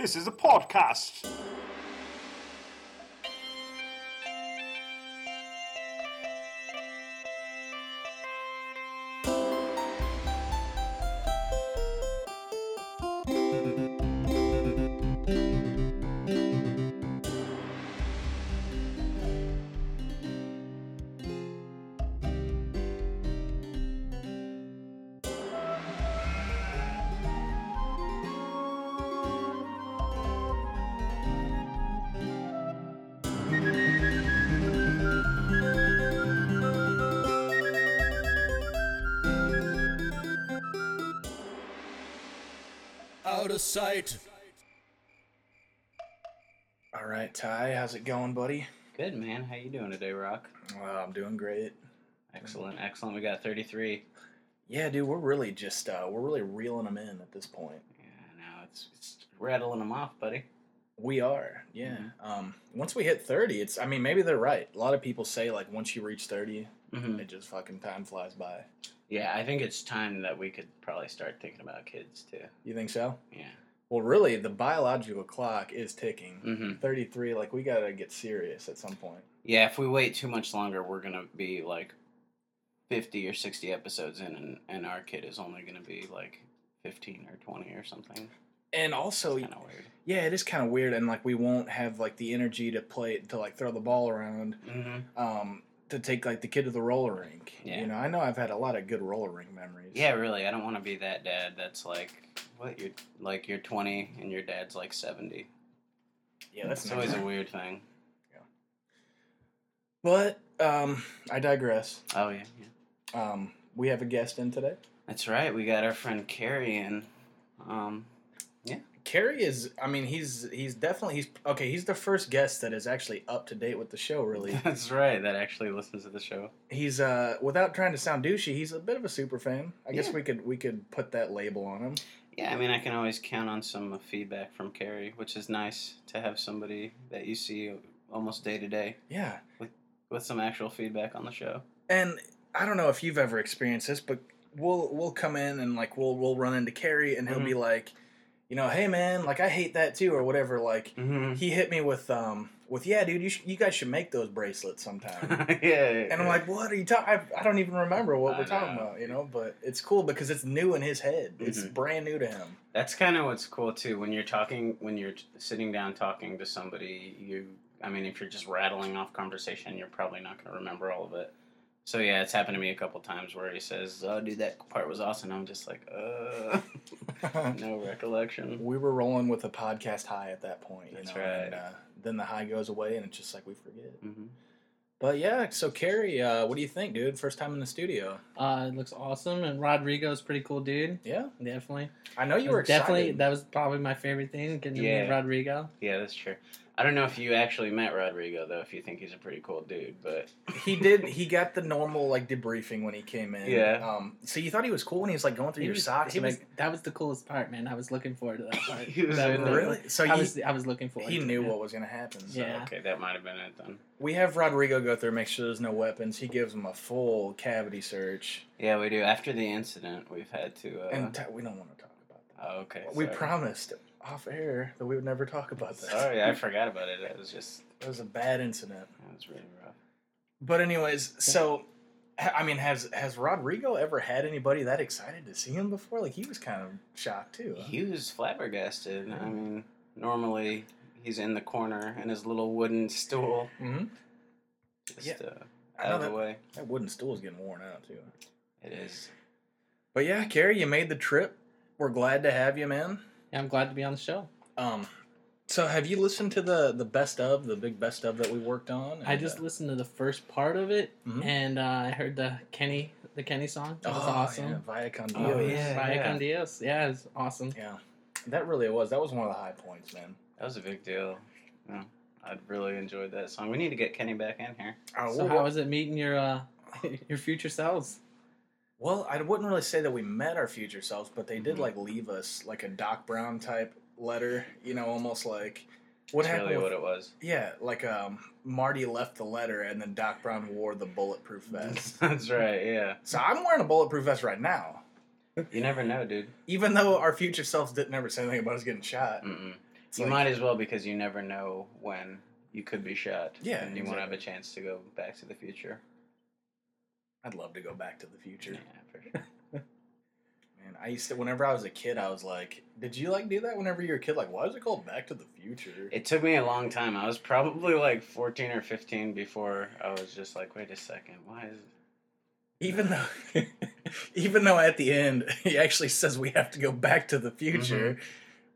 This is a podcast. Out of sight. All right, Ty, how's it going, buddy? Good man. How you doing today, Rock? Well, I'm doing great. Excellent, excellent. We got 33. Yeah, dude, we're really just uh, we're really reeling them in at this point. Yeah, now it's, it's rattling them off, buddy. We are, yeah. Um, once we hit thirty, it's I mean maybe they're right. A lot of people say like once you reach thirty, hmm it just fucking time flies by. Yeah, I think it's time that we could probably start thinking about kids too. You think so? Yeah. Well, really, the biological clock is ticking. hmm Thirty three, like we gotta get serious at some point. Yeah, if we wait too much longer, we're gonna be like 50 or 60 episodes in, and, and our kid is only gonna be like 15 or 20 or something. And also, Kind of weird. yeah, it is kind of weird, and like we won't have like the energy to play to like throw the ball around. hmm um, to take like the kid to the roller rink. Yeah. You know, I know I've had a lot of good roller rink memories. Yeah, really. I don't want to be that dad that's like, what you're like you're 20 and your dad's like 70. yeah, that's It's always a weird thing. Yeah. But um, I digress. Oh yeah, yeah. Um, we have a guest in today. That's right. We got our friend Carrie in. Um, Carrie is. I mean, he's he's definitely he's okay. He's the first guest that is actually up to date with the show. Really, that's right. That actually listens to the show. he's uh without trying to sound douchey. He's a bit of a super fan. I guess we could we could put that label on him. Yeah, I mean, I can always count on some feedback from Carrie, which is nice to have somebody that you see almost day to day Yeah, with with some actual feedback on the show. and I don't know if you've ever experienced this, but we'll we'll come in and like we'll we'll run into Carrie and he'll Mhm. be like, you know, hey man, like I hate that too or whatever. Like Mm-hmm. he hit me with um with yeah, dude, you sh- you guys should make those bracelets sometime. yeah, and I'm like, what are you talking? I, I don't even remember what I we're talking about, you know. But it's cool because it's new in his head. It's Mhm. brand new to him. That's kind of what's cool too. When you're talking, when you're t- sitting down talking to somebody, you, I mean, if you're just rattling off conversation, you're probably not going to remember all of it. So yeah, it's happened to me a couple times where he says, "Oh, dude, that part was awesome." I'm just like, uh, no recollection. we were rolling with a podcast high at that point, you That's know. right. And, uh, then the high goes away, and it's just like we forget. hmm But yeah, so Carrie, uh, what do you think, dude? First time in the studio. Uh, it looks awesome, and Rodrigo's pretty cool dude. Yeah, Definitely. I know you were was definitely excited. that was probably my favorite thing getting to meet Rodrigo. Yeah, that's true. I don't know if you actually met Rodrigo though. If you think he's a pretty cool dude, but he did. He got the normal like debriefing when he came in. Yeah. Um. So you thought he was cool when he was like going through He your was- socks. he and was- make- that was the coolest part, man. I was looking forward to that part. He was That in really? So I he, was I was looking forward. he to knew it. what was gonna happen. So. Yeah. okay, that might have been it then. We have Rodrigo go through, make sure there's no weapons. He gives him a full cavity search, Yeah, we do. After the incident, we've had to. Uh, and t- we don't want to talk about that. oh, okay. we sorry. promised off air that we would never talk about that. Sorry, I forgot about it. It was just It was a bad incident. it was really rough. But anyways, so I mean, has has Rodrigo ever had anybody that excited to see him before? Like he was kind of shocked too. huh? He was flabbergasted. I mean, normally he's in the corner in his little wooden stool, Mhm. just Yeah. uh, out of the that- way. That wooden stool is getting worn out too. It is. But yeah, Carrie, you made the trip. We're glad to have you, man. Yeah, I'm glad to be on the show. Um, so have you listened to the the best of the big best of that we worked on? I just uh, listened to the first part of it, Mhm. and uh, I heard the Kenny the Kenny song. That was oh, awesome. Yeah, Via con Dios. Oh, Dios. yeah. Vaya con Dios. Yeah, it was awesome. Yeah, that really was. That was one of the high points, man. That was a big deal. Yeah, I really enjoyed that song. We need to get Kenny back in here. Uh, So well, how was it meeting your uh, your future selves? Well, I wouldn't really say that we met our future selves, but they did Mhm. like leave us like a Doc Brown type letter. You know, almost like what That's happened. really with- what it was. Yeah, like um, Marty left the letter, and then Doc Brown wore the bulletproof vest. That's right. Yeah. so I'm wearing a bulletproof vest right now, You never know, dude. even though our future selves didn't ever say anything about us getting shot. You like- might as well because you never know when you could be shot. Yeah, and you want to have a chance to go back to the future. I'd love to go back to the future. Yeah, for sure. Man, I used to. Whenever I was a kid, I was like, "Did you like do that whenever you were a kid? Like, why is it called Back to the Future?" It took me a long time. I was probably like 14 or 15 before I was just like, wait a second, why is even though, even though at the end he actually says we have to go back to the mm-hmm. future,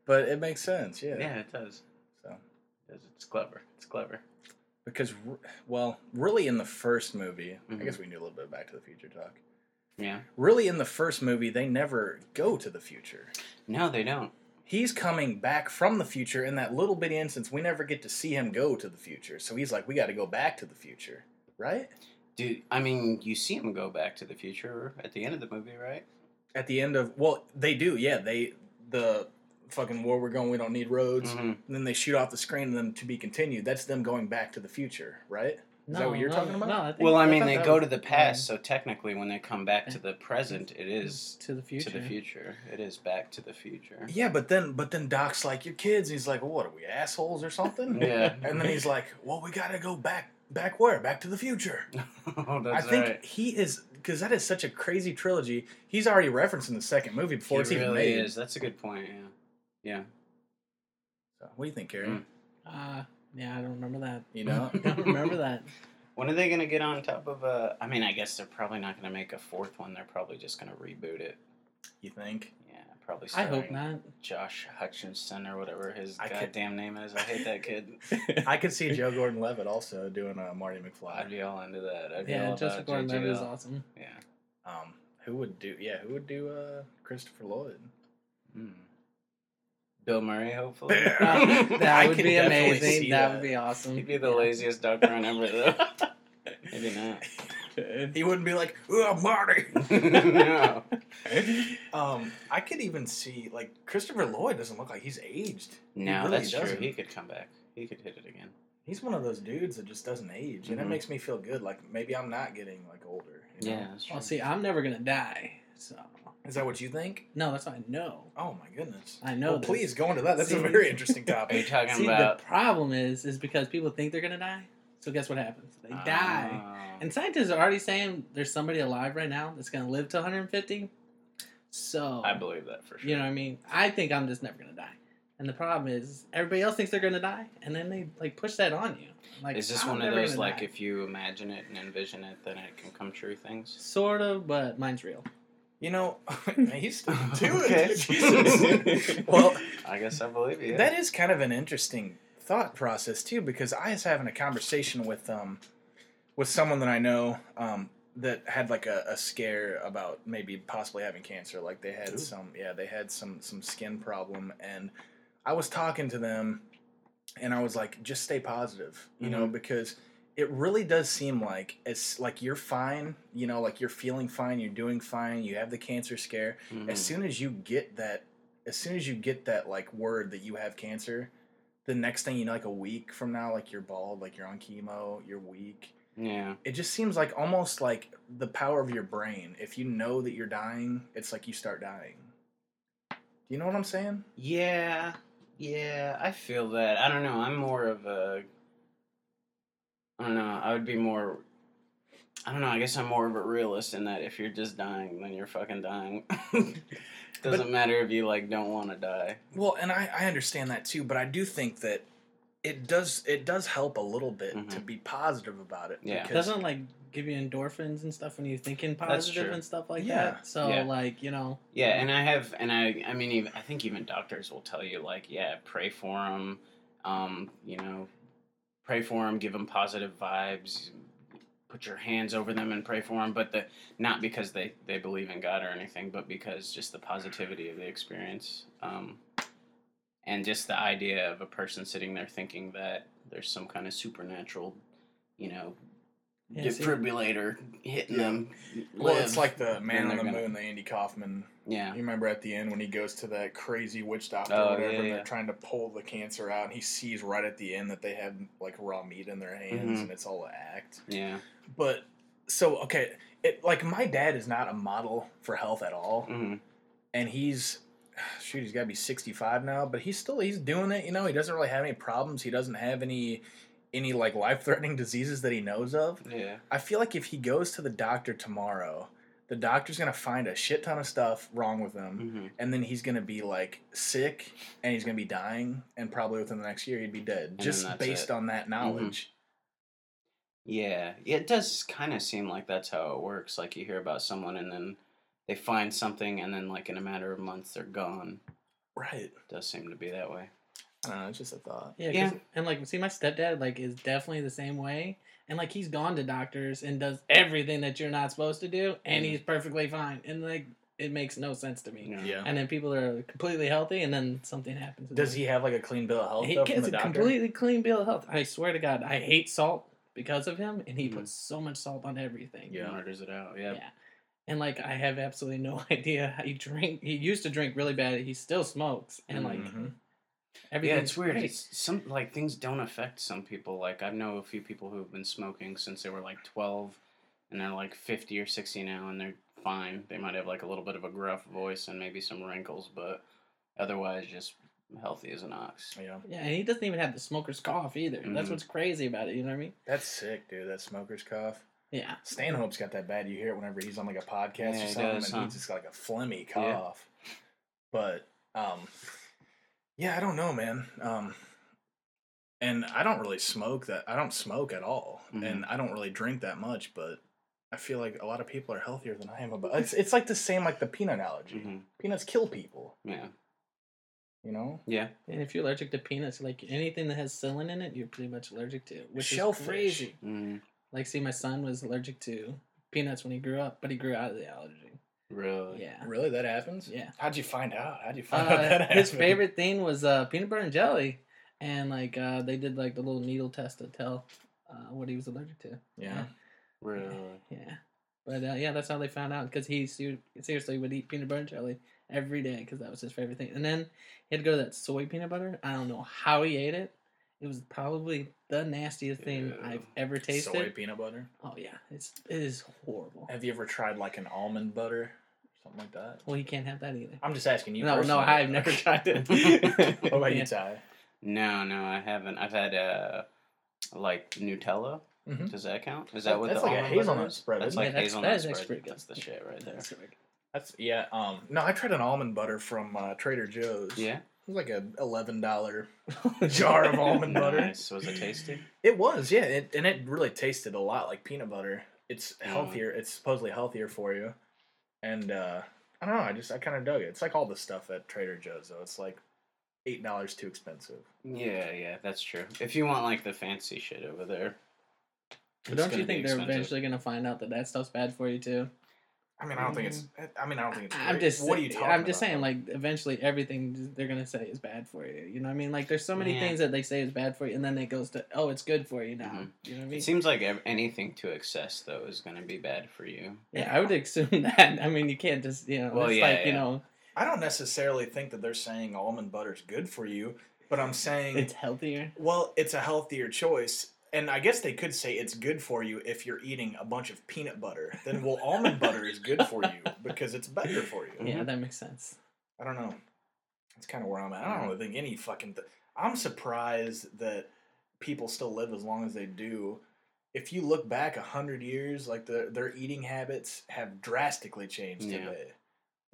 but it makes sense. Yeah. Yeah, it does. So It. It's clever. It's clever. Because, well, really in the first movie, Mhm. I guess we can do a little bit of Back to the Future talk. Yeah. Really, in the first movie, they never go to the future. No, they don't. He's coming back from the future in that little bitty instance. We never get to see him go to the future. So he's like, we got to go back to the future, right? Dude, I mean, you see him go back to the future at the end of the movie, right? At the end of, well, they do, yeah. They, the fucking where we're going, we don't need roads. Mhm. And then they shoot off the screen and then to be continued. That's them going back to the future, right? Is that what you're no, talking about? No, I think, Well, I mean, thought they go was- to the past, so technically, when they come back to the present, it is to the future. to the future. It is back to the future. Yeah, but then but then Doc's like, Your kids, he's like, well, what are we, assholes or something? Yeah. And then he's like, Well, we gotta go back back where? Back to the future. oh, that's I think right. he is because that is such a crazy trilogy. He's already referenced in the second movie before He it's even made. is. That's a good point. Yeah. So, what do you think, Carrie? Mm. Uh, yeah, I don't remember that. You know? I don't remember that. When are they gonna get on top of a? I mean, I guess they're probably not gonna make a fourth one. They're probably just gonna reboot it. You think? Yeah, probably. I hope not. Josh Hutchinson or whatever his I could- goddamn name is. I hate that kid. I could see Joe Gordon Levitt also doing a Marty McFly. I'd be all into that. I'd Yeah, all Joseph about Gordon-Levitt is awesome. Yeah. Um, who would do? Yeah, who would do uh, Christopher Lloyd? Hmm. Bill Murray, hopefully. Yeah. That I would be amazing. That, that. would be awesome. He'd be the Yeah. laziest doctor on ever, though. Maybe not. He wouldn't be like, "Oh, Marty." no. um, I could even see like Christopher Lloyd doesn't look like he's aged. He No, really that's true. doesn't. He could come back. He could hit it again. He's one of those dudes that just doesn't age, and it Mhm. makes me feel good. Like maybe I'm not getting like older. you know? Yeah, that's true. Well, see, I'm never gonna die. So Is that what you think? no, that's what I know. Oh my goodness. I know. Well, this. please go into that. That's a very interesting Are you topic. talking See, about? the problem is, is because people think they're gonna die. So guess what happens? They ah. die. Oh. And scientists are already saying there's somebody alive right now that's gonna live to 150. So I believe that for sure. you know what I mean? I think I'm just never gonna die. And the problem is everybody else thinks they're gonna die, and then they like push that on you. Like, Is this I'm one of those like die. if you imagine it and envision it, then it can come true things? Sort of, but mine's real. You know, he's still doing Okay. it. Jesus. well, I guess I believe you. That is kind of an interesting thought process too, because I was having a conversation with um with someone that I know um that had like a, a scare about maybe possibly having cancer. Like they had Ooh. some yeah, they had some some skin problem and I was talking to them and I was like, just stay positive, you know, Mhm. because it really does seem like it's like you're fine, you know, like you're feeling fine, you're doing fine, you have the cancer scare, Mhm. as soon as you get that as soon as you get that like word that you have cancer the next thing you know like a week from now like you're bald like you're on chemo you're weak yeah. it just seems like almost like the power of your brain if you know that you're dying it's like you start dying do you know what i'm saying Yeah. Yeah, I feel that. I don't know. I'm more of a. I don't know. I would be more. I don't know. I guess I'm more of a realist in that if you're just dying, then you're fucking dying. Doesn't matter if you like don't want to die. well and I, I understand that too but i do think that it does it does help a little bit to Mhm. be positive about it Yeah. It doesn't like give you endorphins and stuff when you're thinking That's positive true. and stuff like Yeah. that. So Yeah. like you know, Yeah, and I have, and I, I mean, even, I think even doctors will tell you, like, yeah, pray for them, um, you know, pray for them, give them positive vibes, put your hands over them and pray for them, but the not because they they believe in God or anything, but because just the positivity of the experience, um, and just the idea of a person sitting there thinking that there's some kind of supernatural, you know, Yeah, defibrillator hitting Yeah. them. well it's like the man on the gonna- moon the andy kaufman yeah, You remember at the end when he goes to that crazy witch doctor Oh, or whatever, yeah, and they're trying to pull the cancer out, and he sees right at the end that they have like raw meat in their hands, Mhm. and it's all an act. yeah. But so okay, it like my dad is not a model for health at all, hmm and he's shoot, he's got to be 65 now, but he's still he's doing it. You know, he doesn't really have any problems. He doesn't have any any like life threatening diseases that he knows of. Yeah. I feel like if he goes to the doctor tomorrow, the doctor's gonna find a shit ton of stuff wrong with him, hmm and then he's gonna be like sick, and he's gonna be dying, and probably within the next year he'd be dead, then just based it. on that knowledge. Yeah, yeah, it does kind of seem like that's how it works. Like you hear about someone and then they find something, and then like in a matter of months they're gone. Right. It does seem to be that way. I don't know. It's just a thought. Yeah, 'cause- Yeah. and like, see, my stepdad like is definitely the same way, and like he's gone to doctors and does everything that you're not supposed to do, and Mhm. he's perfectly fine, and like it makes no sense to me. Yeah. Yeah. And then people are completely healthy, and then something happens. Does them. he have like a clean bill of health He though, from gets the a doctor? completely clean bill of health. I swear to God, I hate salt because of him, and he Mhm. puts so much salt on everything. Yeah. Murders it out. Yeah. Yeah. And like I have absolutely no idea how he drink. He used to drink really bad. He still smokes, and like Mhm. Everything. Yeah, it's weird. It's some like things don't affect some people. Like I know a few people who've been smoking since they were like twelve, and they're like fifty or sixty now, and they're fine. They might have like a little bit of a gruff voice and maybe some wrinkles, but otherwise just healthy as an ox. Yeah. Yeah, and he doesn't even have the smoker's cough either. That's Mhm. what's crazy about it. You know what I mean? That's sick, dude. That smoker's cough. Yeah. Stanhope's got that bad. You hear it whenever he's on like a podcast Yeah, or he something, does, and huh? he's just got like a phlegmy Yeah. cough. But um, yeah, I don't know, man. Um, and I don't really smoke that. I don't smoke at all, Mhm. and I don't really drink that much. But I feel like a lot of people are healthier than I am. About it's it's like the same like the peanut allergy. hmm Peanuts kill people. Yeah. You know. Yeah. And if you're allergic to peanuts, like anything that has psyllin in it, you're pretty much allergic to, which Shellfish. is crazy. Mm, Like, see, my son was allergic to peanuts when he grew up, but he grew out of the allergy. Really. Yeah. Really, that happens? Yeah. How'd you find out? How'd you find out Uh, that his happened? favorite thing was uh, peanut butter and jelly, and like uh, they did like the little needle test to tell uh, what he was allergic to. Yeah. Really. Yeah, but uh, yeah, that's how they found out because he ser- seriously would eat peanut butter and jelly every day because that was his favorite thing. And then he had to go to that soy peanut butter. I don't know how he ate it. It was probably the nastiest thing Ew. I've ever tasted. Soy peanut butter. Oh yeah, it's it is horrible. Have you ever tried like an almond butter, something like that? Well, you can't have that either. I'm just asking you. no, no. I've never tried it. what about Yeah. you, Ty? No, no, I haven't. I've had uh, like Nutella. Mhm. Does that count? Is That- that what that's the like a almond butter hazelnut is? spread, That's isn't like it? Yeah, that's- hazelnut that is spread. actually pretty good. That's the shit right there. That's. That's yeah. Um, no, I tried an almond butter from uh, Trader Joe's. Yeah. It was like a eleven dollar jar of almond butter. Nice. Was it tasty? It was, yeah, it, and it really tasted a lot like peanut butter. It's Mm. healthier. It's supposedly healthier for you, and uh, I don't know. I just I kind of dug it. It's like all the stuff at Trader Joe's though. It's like eight dollars too expensive. Yeah, yeah, that's true. If you want like the fancy shit over there, But it's don't you be think they're eventually gonna find out that that stuff's bad for you too? I mean, I don't think it's. I mean, I don't think it's. Mm. I'm just. What are you talking? I'm just about, saying, like, eventually everything they're gonna say is bad for you. You know what I mean? Like, there's so many Yeah. things that they say is bad for you, and then it goes to, oh, it's good for you now. Mhm. You know what I mean? It seems like anything to excess though is going to be bad for you. yeah, I would assume that. I mean, you can't just, you know, Well, it's yeah, like, you know, I don't necessarily think that they're saying almond butter is good for you, but I'm saying it's healthier. well, it's a healthier choice. And I guess they could say it's good for you if you're eating a bunch of peanut butter. Then well, almond butter is good for you because it's better for you. Yeah, mm-hmm. that makes sense. I don't know. That's kind of where I'm at. I don't really think any fucking. Th- I'm surprised that people still live as long as they do. If you look back a hundred years, like the, their eating habits have drastically changed Yeah. today.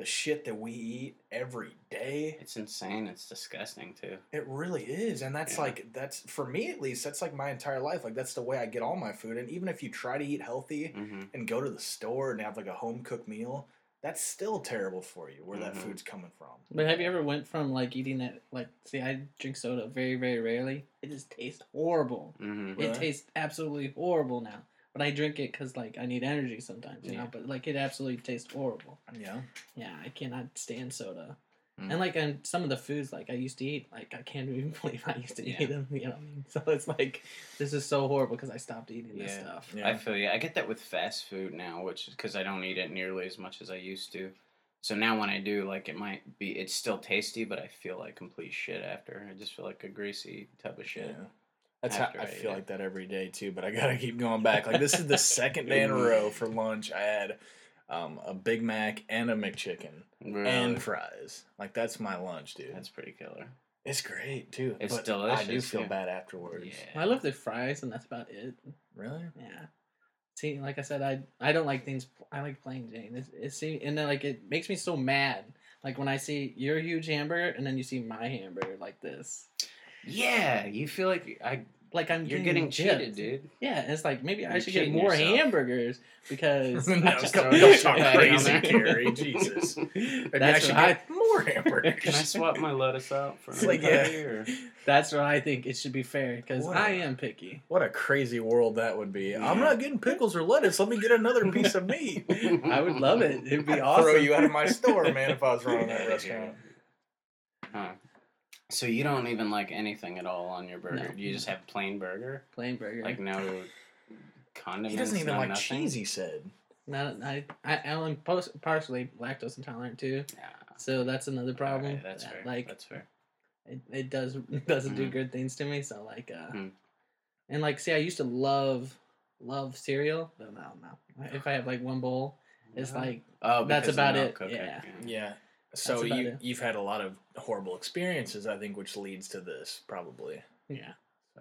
The shit that we eat every day, It's insane. It's disgusting too. it really is, and that's Yeah. like that's for me at least. That's like my entire life. Like that's the way I get all my food. And even if you try to eat healthy hmm and go to the store and have like a home cooked meal, that's still terrible for you. Where that Mhm. food's coming from. But have you ever went from like eating that, like, see, I drink soda very, very rarely. It just tastes horrible. hmm It Really? tastes absolutely horrible now. But I drink it because, like, I need energy sometimes, you Yeah. know? But, like, it absolutely tastes horrible. Yeah. Yeah, I cannot stand soda. Mm. And like on some of the foods like I used to eat, like I can't even believe I used to Yeah. eat them. You know what I mean? So it's like this is so horrible because I stopped eating this stuff. Yeah. I feel you. I get that with fast food now, which is because I don't eat it nearly as much as I used to. So now when I do, like it might be, it's still tasty, but I feel like complete shit after. I just feel like a greasy tub of shit. Yeah. That's how I I feel eat like that every day too, but I gotta keep going back. Like this is the second day in a row for lunch. I had um, a Big Mac, and a McChicken, Really? and fries. Like that's my lunch, dude. That's pretty killer. It's great too. It's but I do feel yeah. bad afterwards. Yeah. I love the fries, and that's about it. Really? Yeah. See, like I said, I I don't like things. I like plain Jane. It's, it's see, and then like it makes me so mad. Like when I see your huge hamburger, and then you see my hamburger like this. Yeah, you feel like I Like I'm you're getting, getting cheated, dude. Yeah, it's like maybe I You're should get more yourself. hamburgers because no, I just don't, don't don't talk crazy, on. Carrie. Jesus. Maybe I That's should what get more hamburgers. Can I swap my lettuce out for It's like, another yeah. or- That's what I think it should be fair because I am picky. What a crazy world that would be. I'm not getting pickles or lettuce. Let me get another piece of meat. I would love it. It'd be I'd awesome. throw you out of my store, man, if I was running that restaurant. Huh. So you don't even like anything at all on your burger. No. You just have plain burger, plain burger. like no condiments. He doesn't even no like nothing? cheese, he said. Not, I, I, I'm post, partially lactose intolerant too, Yeah. so that's another problem. Alright, that's that, fair. Like that's fair. it, it does doesn't do Mhm. good things to me. So like, uh, Mhm. and like, see, I used to love love cereal, but no, no. If I have like one bowl, it's Yeah. like oh, that's about it, okay, yeah. Yeah. So you it. you've had a lot of horrible experiences, I think, which leads to this probably. yeah,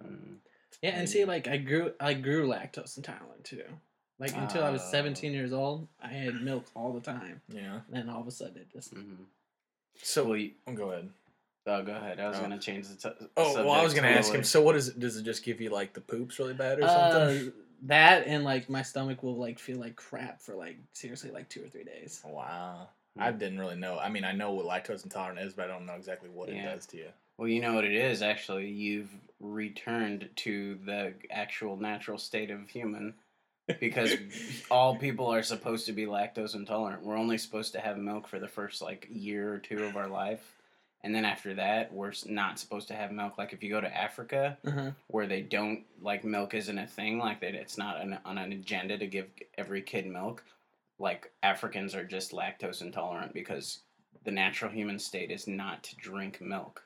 Mm. yeah. And see, like, I grew I grew lactose intolerant too. Like until I was Oh. 17 years old, I had milk all the time. Yeah. And then all of a sudden, it just Mhm. So Well, you, oh, go ahead. oh, go ahead. I was Oh. gonna change the. T- Oh well, I was gonna ask him. So what is it? Does it just give you like the poops really bad or Uh, something? that and like my stomach will like feel like crap for like seriously like two or three days. wow. I didn't really know. I mean, I know what lactose intolerant is, but I don't know exactly what it does to you. Well, you know what it is. Actually, you've returned to the actual natural state of human because all people are supposed to be lactose intolerant. We're only supposed to have milk for the first like year or two of our life. And then after that, we're not supposed to have milk. Like if you go to Africa, Uh-huh. where they don't like milk isn't a thing, like that it's not an, on an agenda to give every kid milk. Like Africans are just lactose intolerant because the natural human state is not to drink milk.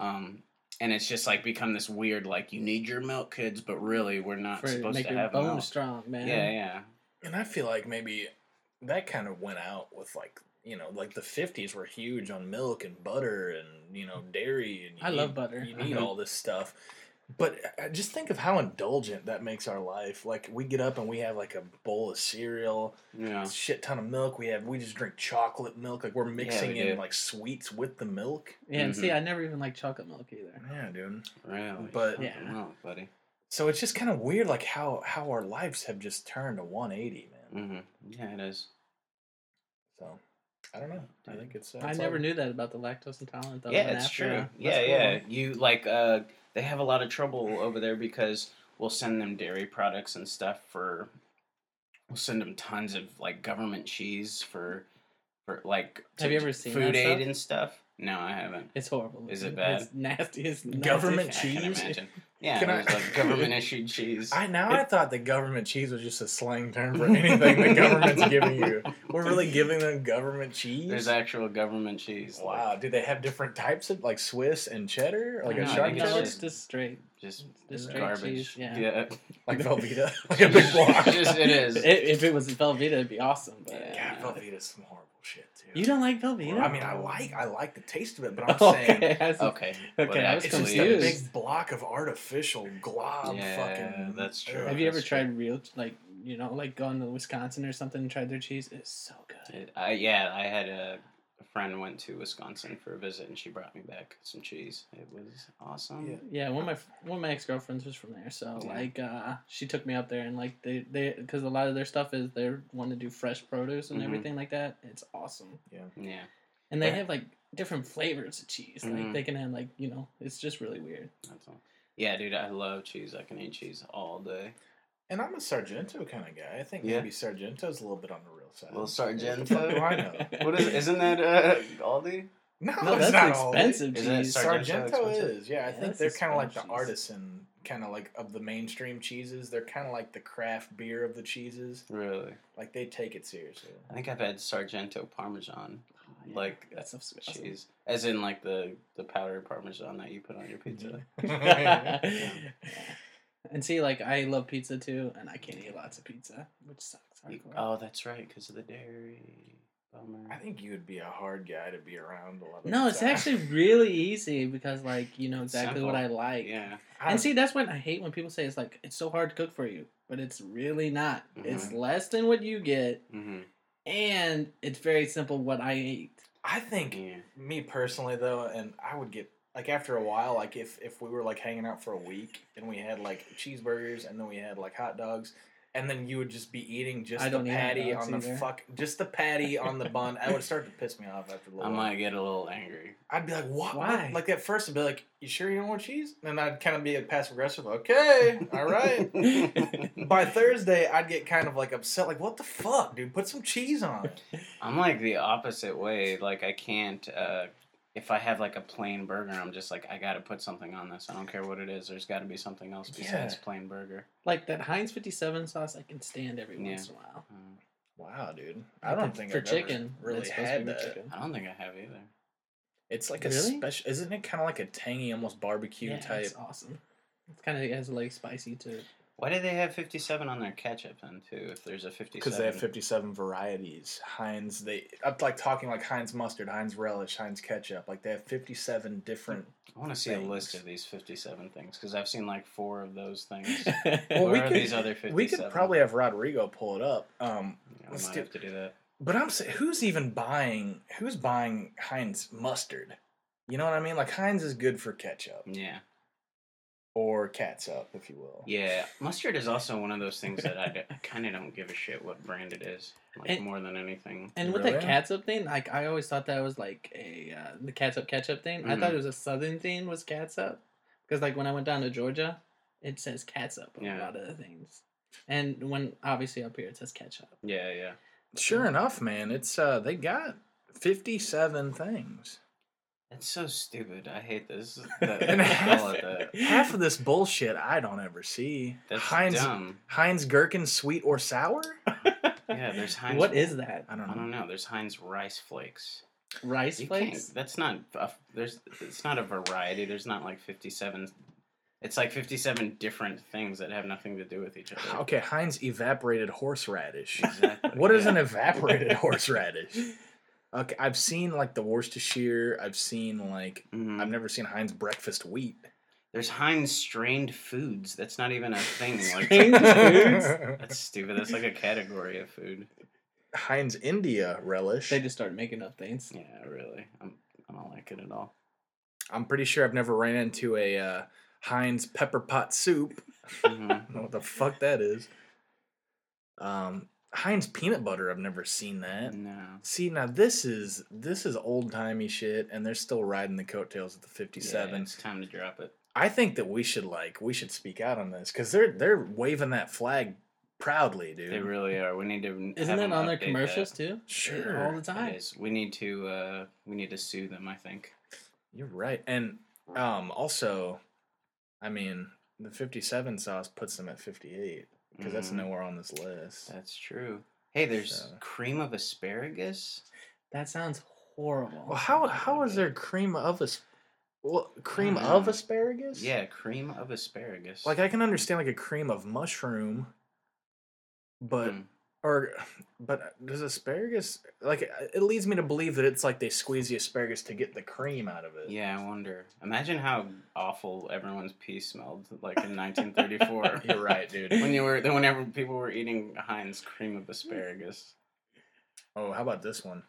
Um, and it's just like become this weird like you need your milk, kids, but really we're not For to supposed make to your have bones milk. strong, man. Yeah, yeah. And I feel like maybe that kind of went out with like you know like the fifties were huge on milk and butter and you know dairy and you I need- love butter. You need Mhm. all this stuff. But uh, just think of how indulgent that makes our life. Like we get up and we have like a bowl of cereal, Yeah. shit ton of milk. We have we just drink chocolate milk. Like we're mixing we in do. like sweets with the milk. Yeah, and see, Mhm. I never even like chocolate milk either. Yeah, dude. Really. But- Yeah. milk, buddy. So it's just kind of weird, like how how our lives have just turned to 180, man. hmm Yeah, it is. So I don't know. I think it's. Uh, I it's never all- knew that about the lactose intolerant. Though, yeah, it's after, true. uh, Yeah, that's yeah. You like uh they have a lot of trouble over there because we'll send them dairy products and stuff for we'll send them tons of like government cheese for for like Have you ever seen food that aid stuff? and stuff? No, I haven't. It's horrible. Is it It's bad? nasty. It's nasty. Government I can cheese? Imagine. Yeah, Can it I- like government issued cheese. I now I thought the government cheese was just a slang term for anything the government's giving you. We're really giving them government cheese. There's actual government cheese. like, wow. Do they have different types of like Swiss and cheddar, like No, a I sharp think it's cheddar, it's just straight. Just Just garbage. cheese, yeah. yeah. like Velveeta, like a big block. Just- it is. I- If it was Velveeta, it'd be awesome. But Yeah. God, Velveeta's some horrible shit too. you don't like Velveeta? I mean, I like I like the taste of it, but I'm okay, saying I see. Okay. Okay, but I was it's actually just a big block of artificial glob. Yeah, fucking. that's true. Have you ever That's tried real, like you know, like gone to Wisconsin or something and tried their cheese? It's so good. It, I, yeah, I had a, a friend went to Wisconsin for a visit, and she brought me back some cheese. It was awesome. Yeah. Yeah, one of my one of my ex girlfriends was from there, so Yeah. like uh, she took me up there and like they they because a lot of their stuff is they want to do fresh produce and Mhm. everything like that. It's awesome, Yeah, yeah, and they Yeah. have like different flavors of cheese. Like Mhm. they can have like you know, it's just really weird. that's all. Yeah, dude, I love cheese. I can eat cheese all day. And I'm a Sargento kind of guy. I think Yeah. maybe Sargento's a little bit on the real side. Little Sargento. I know? What is? Isn't that uh, Aldi? No, No, it's that's not all. expensive Is that cheese. Sargento Sargento expensive? is, yeah. I Yeah, think they're kind of like the cheese. artisan, kind of like of the mainstream cheeses. They're kind of like the craft beer of the cheeses. Really? Like they take it seriously. I think I've had Sargento Parmesan, Yeah, like that stuff's awesome. cheese, as in like the the powdered Parmesan that you put on your pizza. yeah. And see, like I love pizza too, and I can't eat lots of pizza, which sucks. You- oh, that's right, because of the dairy. Bummer. I think you would be a hard guy to be around a lot of No, the it's time. actually really easy because like you know It's exactly what. I like. yeah. I And see, that's when I hate when people say it's like it's so hard to cook for you, but it's really not. It's Mhm. less than what you get, Mm-hmm. and it's very simple what I eat. I think Yeah. me personally though, and I would get like after a while, like if if we were like hanging out for a week and we had like cheeseburgers and then we had like hot dogs. And then you would just be eating just I the don't patty dogs on the either. fuck, just the patty on the bun. I would start to piss me off after a little. while. might get a little angry. I'd be like, what? Why? Like at first, I'd be like, you sure you don't want cheese? And I'd kind of be a passive aggressive. Okay, all right. By Thursday, I'd get kind of like upset. Like, what the fuck, dude? Put some cheese on it. I'm like the opposite way. Like I can't. Uh, if I have like a plain burger, I'm just like I gotta put something on this. I don't care what it is. There's got to be something else besides Yeah. plain burger. Like that Heinz fifty seven sauce, I can stand every Yeah. once in a while. Um, Wow, dude. I Like don't think for I've chicken ever really it's supposed to had be that. chicken. I don't think I have either. It's like a special. Isn't it kind of like a tangy, almost barbecue Yeah, type? it's awesome. It's kind of it has like spicy to it. Why do they have 57 on their ketchup then too? If there's a 57. Because they have fifty-seven varieties. Heinz, they I'm like talking like Heinz mustard, Heinz relish, Heinz ketchup. Like they have fifty-seven different. I want to see a list of these 57 things because I've seen like four of those things. Well, Where we are could- these other 57? We could probably have Rodrigo pull it up. Um, Yeah, I let's might do- have to do that. But I'm saying, who's even buying? Who's buying Heinz mustard? You know what I mean? Like Heinz is good for ketchup Yeah. Or catsup, if you will. Yeah. Mustard is also one of those things that I, kind of don't give a shit what brand it is. Like And- more than anything. And with Really? that catsup thing, like I always thought that was like a uh, the catsup ketchup thing. I thought Mhm. it was a southern thing was catsup because like when I went down to Georgia, it says catsup on a lot of the things, and when obviously up here it says ketchup. Yeah, yeah. Sure enough, man, it's uh they got fifty-seven things. That's so stupid. I hate this. That, half, half of this bullshit I don't ever see. That's Heinz dumb. Heinz gherkin sweet or sour? Yeah, there's Heinz. What is that? I don't I know. don't know. There's Heinz rice flakes. Rice You flakes? That's not. A, there's. It's not a variety. There's not like 57. It's like 57 different things that have nothing to do with each other. Okay, Heinz evaporated horseradish. Exactly. What is yeah. an evaporated horseradish? Okay, I've seen like the Worcestershire. I've seen like Mhm. I've never seen Heinz breakfast wheat. There's Heinz strained foods. That's not even a thing. Like Strained foods? that's stupid. That's like a category of food. Heinz India relish. They just start making up things. Yeah, really. I'm, I don't like it at all. I'm pretty sure I've never ran into a uh, Heinz pepper pot soup. I Mhm. don't know what the fuck that is. Um, Heinz peanut butter. I've never seen that. No. See now this is this is old timey shit, and they're still riding the coattails of the Yeah, '57. it's time to drop it. I think that we should like we should speak out on this because they're they're waving that flag proudly, dude. They really are. We need to. Isn't have it on their commercials that. too? Sure. all the time. It is. We need to. Uh, we need to sue them. I think. You're right, and um also, I mean the '57 sauce puts them at 58 because that's Mhm. nowhere on this list. That's true. Hey, there's So- cream of asparagus. That sounds horrible. Well, how how is there cream of as well, cream don't of asparagus? Yeah, cream of asparagus. like I can understand like a cream of mushroom, but Mm. Or but does asparagus like it leads me to believe that it's like they squeeze the asparagus to get the cream out of it. Yeah, I wonder. Imagine how awful everyone's pee smelled like in 1934. You're right, dude. when you were, whenever people were eating Heinz cream of asparagus. Oh, how about this one?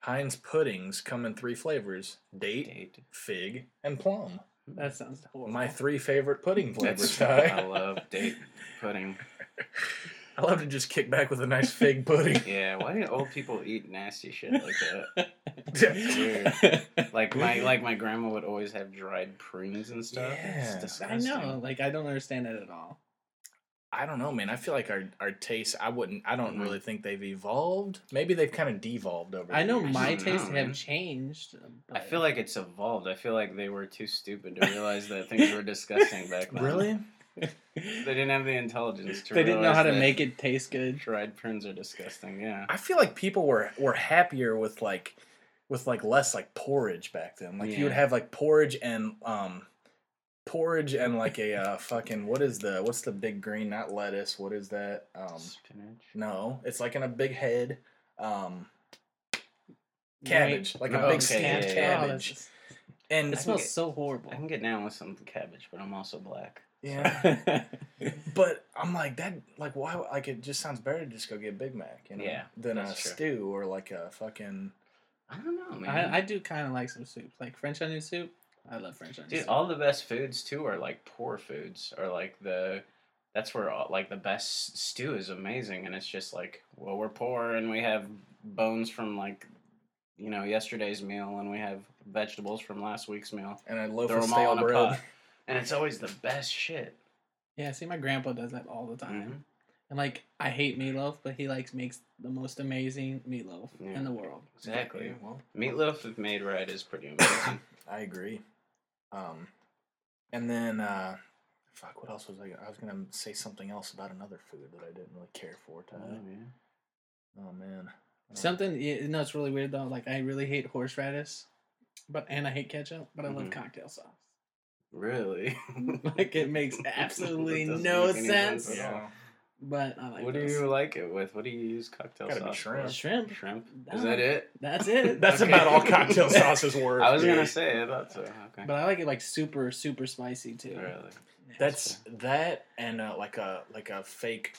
Heinz puddings come in three flavors: date, Date. fig, and plum. That sounds horrible. My three favorite pudding flavors. I love date pudding. I love to just kick back with a nice fig pudding. Yeah, why do old people eat nasty shit like that? Weird. Like my like my grandma would always have dried prunes and stuff. Yeah. It's I disgusting. know. Like I don't understand it at all. I don't know, man. I feel like our our tastes. I wouldn't. I don't Mhm. really think they've evolved. Maybe they've kind of devolved over. I the know years. my don't tastes know, have man. changed. I but- feel like it's evolved. I feel like they were too stupid to realize that things were disgusting back then. Really? They didn't have the intelligence to they didn't know how to make it taste good. dried prunes are disgusting. Yeah. I feel like people were were happier with like with like less like porridge back then. Like you would have like porridge and um porridge and like a uh, fucking what is the what's the big green? Not lettuce. What is that? Um, Spinach. no, it's like in a big head. Um, cabbage, like a big okay, steamed yeah, yeah. Oh, cabbage. and it smells get- so horrible. I can get down with some cabbage, but I'm also black. Yeah, but I'm like that. Like why? Like it just sounds better to just go get Big Mac, you know, Yeah, than a true. stew or like a fucking. I don't know, man. I, I do kind of like some soups, like French onion soup. I love French onion Dude, soup. all the best foods too are like poor foods, or like the. That's where all, like the best stew is amazing, and it's just like, well, we're poor and we have bones from like, you know, yesterday's meal, and we have vegetables from last week's meal. And a loaf Throw of them stale bread. pot, and it's always the best shit. yeah, see, my grandpa does that all the time. Mhm. And like, I hate meatloaf, but he likes makes the most amazing meatloaf Yeah. in the world. Exactly. Yeah, well, Meatloaf, if made right, is pretty amazing. I agree. Um, and then, uh, fuck, what else was I? I was gonna say something else about another food that I didn't really care for. oh, yeah. Oh man. Uh, Something you know, it's really weird though. Like, I really hate horseradish, but and I hate ketchup, but I love Mhm. cocktail sauce. Really? Like, it makes absolutely That doesn't no make any sense. Yeah. But I like. what do you like it with? What do you use cocktail Gotta be sauce shrimp. for? Shrimp. Shrimp. No. Is that it? That's it. That's Okay. about all cocktail sauces worth. I was gonna say I thought so. Okay. But I like it like super, super spicy too. really? Yeah. That's that and uh, like a like a fake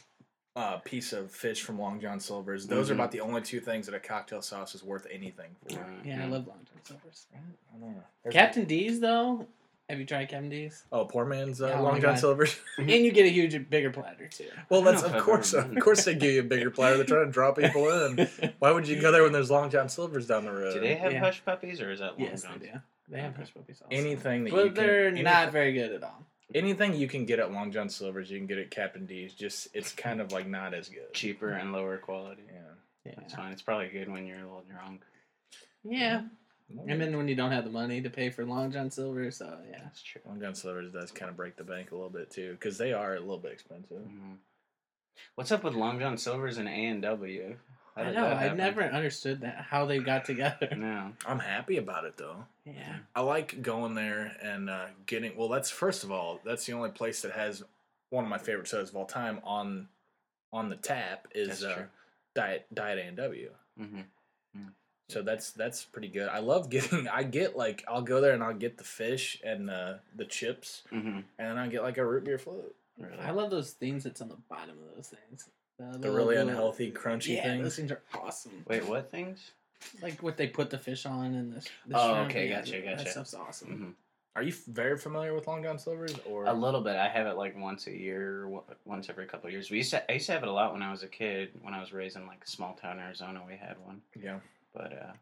uh, piece of fish from Long John Silver's. Those are Mhm. about the only two things that a cocktail sauce is worth anything for. Alright, Yeah, I love Long John Silver's. I don't know. There's Captain D's though. Have you tried Captain D's? Oh, poor man's uh, Oh my Long John Silver's. and you get a huge, bigger platter too. well, that's of I've course. Of course, they give you a bigger platter. They're trying to draw people in. Why would you go there when there's Long John Silver's down the road? Do they have Yeah. hush puppies or is that Long yes, John's? they do. They have Okay. hush puppies also. anything that you but can, they're anything, not very good at all. anything you can get at Long John Silver's, you can get at Captain D's. Just it's kind of like not as good. Cheaper and lower quality. Yeah. Yeah. That's fine. It's probably good when you're a little drunk. Yeah. And then when you don't have the money to pay for Long John Silver, so yeah. That's true. Long John Silver's does kind of break the bank a little bit too, because they are a little bit expensive. Mhm. What's up with Long John Silver's and A and W? I know. I never understood that how they got together. No. I'm happy about it though. yeah. I like going there and uh, getting. Well, that's first of all, that's the only place that has one of my favorite sodas of all time on on the tap is uh. Diet Diet A and W. hmm So that's that's pretty good. I love getting. I get like I'll go there and I'll get the fish and uh, the chips, hmm and then I get like a root beer float. Really? I love those things that's on the bottom of those things. The, The little- really little- unhealthy, crunchy yeah, things. those things are awesome. Wait, what things? Like what they put the fish on and the, the Oh, shrimp. okay, yeah, gotcha, That gotcha. stuff's awesome. hmm Are you f- very familiar with Long John Silver's or A little bit. I have it like once a year, w- once every couple of years. We used to. I used to have it a lot when I was a kid. When I was raised in like a small town Arizona, we had one. yeah? But uh,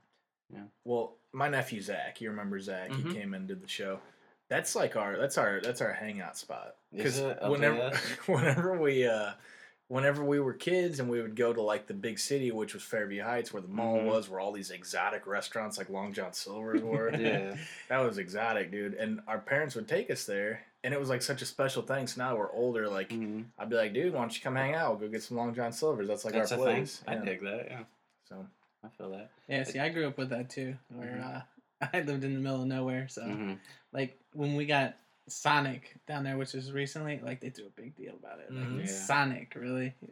yeah. Well, my nephew Zach, you remember Zach? Mhm. He came and did the show. That's like our that's our that's our hangout spot. Because whenever whenever we uh whenever we were kids and we would go to like the big city, which was Fairview Heights, where the mall Mhm. was, where all these exotic restaurants like Long John Silver's were. yeah. That was exotic, dude. And our parents would take us there, and it was like such a special thing. So now we're older, like Mhm. I'd be like, dude, why don't you come hang out? We'll go get some Long John Silver's. That's like That's our a thing. place. I Yeah. dig that. Yeah, So I feel that. Yeah, see, I grew up with that too, where Mhm. uh, I lived in the middle of nowhere. So, hmm like, when we got Sonic down there, which was recently, like, they threw a big deal about it. Like, Mhm. Yeah. Sonic, really?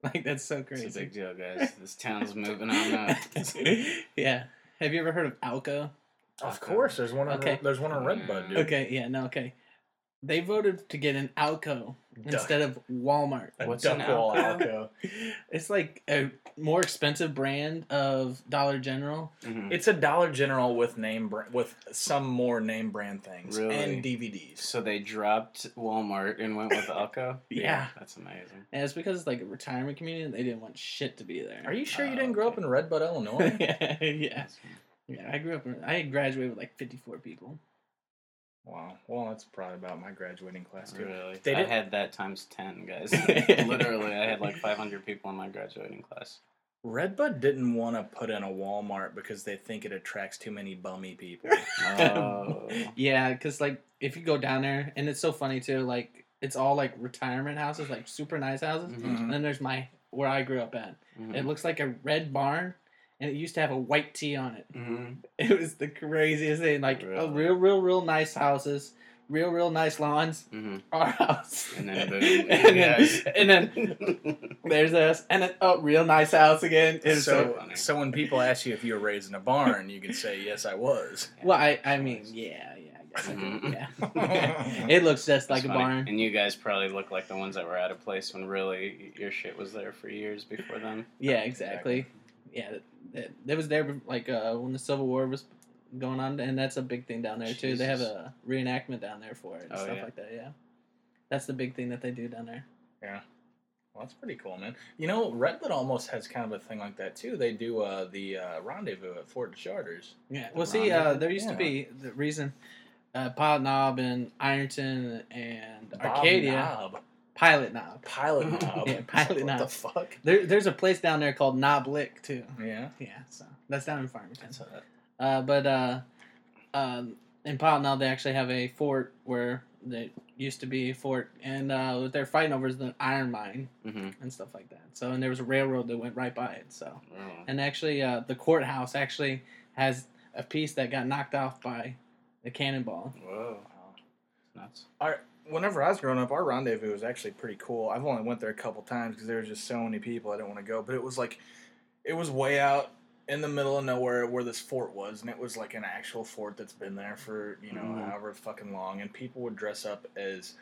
Like, that's so crazy. It's a big deal, guys. This town's moving on up. yeah. Have you ever heard of Alco? of course, there's one. On, Okay. There's one on Red Bud, dude. Okay, yeah, no, okay. They voted to get an Alco Duck. Instead of Walmart. A What's duck an wall Alco? Alco. It's like a more expensive brand of Dollar General. Mhm. It's a Dollar General with name br- with some more name brand things Really? and DVDs. So they dropped Walmart and went with Alco. Yeah. That's amazing. And it's because it's like a retirement community and they didn't want shit to be there. Are you sure you Oh, didn't grow up okay. in Red Bud, Illinois? yeah, yeah. Yeah, I grew up in, I graduated with like 54 people. Wow. Well, that's probably about my graduating class too. Really? They I had that times 10, guys. Literally, I had like 500 people in my graduating class. Red Bud didn't want to put in a Walmart because they think it attracts too many bummy people. Oh. Yeah, because like if you go down there, and it's so funny too, like it's all like retirement houses, like super nice houses. Mhm. And then there's my, where I grew up at. Mhm. It looks like a red barn, and it used to have a white T on it. Mhm. It was the craziest thing. Like a real, real, real nice houses, real, real nice lawns. hmm Our house, And then boom, and, then, and then there's us, and then oh, real nice house again. It so, so, funny. so when people ask you if you were raised in a barn, you can say, "Yes, I was." well, I, I mean, yeah, yeah, I guess I did, Mhm. yeah. it looks just like That's a barn. And you guys probably look like the ones that were out of place when really your shit was there for years before then. Yeah, exactly. Yeah, that, that was there like uh, when the Civil War was going on, and that's a big thing down there too. They have a reenactment down there for it and Oh, stuff yeah. like that. Yeah, that's the big thing that they do down there. Yeah, well, that's pretty cool, man. You know, Red Bud almost has kind of a thing like that too. They do uh, the uh, rendezvous at Fort Charters. Yeah. Well, see, uh, there used to be the reason uh, Pilot Knob and Ironton and Bob Arcadia. Knob. Pilot Knob. Pilot Knob. Yeah, Pilot what Knob. the fuck? There, there's a place down there called Knob Lick too. Yeah. Yeah, so that's down in Farmington. That's a, Uh, but uh, um, in Pilot now they actually have a fort where they used to be a fort, and uh, what they're fighting over is the iron mine Mm-hmm. and stuff like that. So, and there was a railroad that went right by it. So, Oh. and actually, uh, the courthouse actually has a piece that got knocked off by the cannonball. Whoa. Nuts. our, whenever I was growing up, our rendezvous was actually pretty cool. I've only went there a couple times because there was just so many people I didn't want to go. But it was like, it was way out in the middle of nowhere where this fort was, and it was like an actual fort that's been there for you know Mhm. however fucking long. And people would dress up as,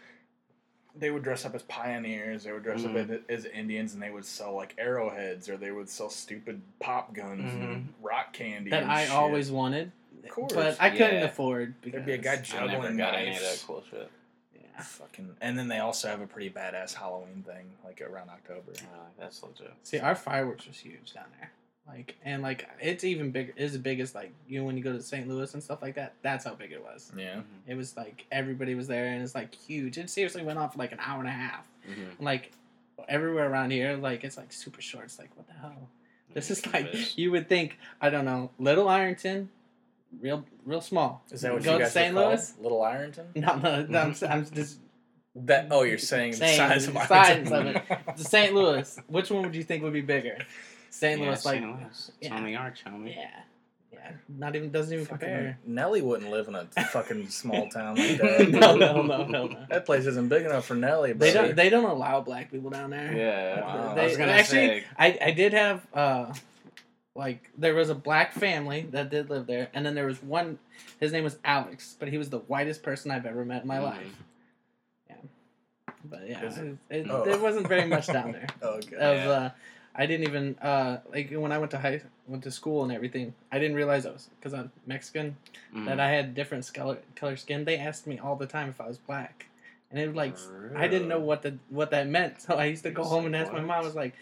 they would dress up as pioneers. They would dress Mhm. up as, as Indians, and they would sell like arrowheads, or they would sell stupid pop guns and rock candy. That and I shit. always wanted, Of course. but I couldn't Yeah. afford because There'd be a guy I never juggling got any of knives. that cool shit. Yeah. Fucking, and then they also have a pretty badass Halloween thing, like around October. Oh, that's legit. See, our fireworks was huge down there. Like and like it's even bigger. It's as big as like you know when you go to St. Louis and stuff like that. That's how big it was. Yeah. It was like everybody was there and it's like huge. It seriously went on for like an hour and a half. Mm-hmm. Like everywhere around here, like it's like super short. It's like what the hell? This is like you would think. I don't know. Little Ironton, real real small. Is that what Go you to guys St. would call Louis? Little Ironton? No, no, no I'm, I'm just That oh, you're saying, Saying the size of the Ironton. size of it. the St. Louis. Which one would you think would be bigger? St. Yeah, Louis, like St. Louis. It's yeah. on the arch, homie. yeah, yeah. Not even doesn't even Fucking compare. Nelly wouldn't live in a fucking small town like that. no, no, no, no, no. That place isn't big enough for Nelly. They don't. They don't allow black people down there. Yeah. Wow. I was gonna actually, say. I, I did have uh, like there was a black family that did live there, and then there was one. His name was Alex, but he was the whitest person I've ever met in my Mhm. life. Yeah, but yeah, it? it, it, Oh. there wasn't very much down there. Oh, okay. Of, Yeah. uh, I didn't even uh, like when I went to high went to school and everything. I didn't realize I was because I'm Mexican Mhm. that I had different color color skin. They asked me all the time if I was black, and it was like I didn't know what the what that meant. So I used to You're go home and ask my mom. I was like,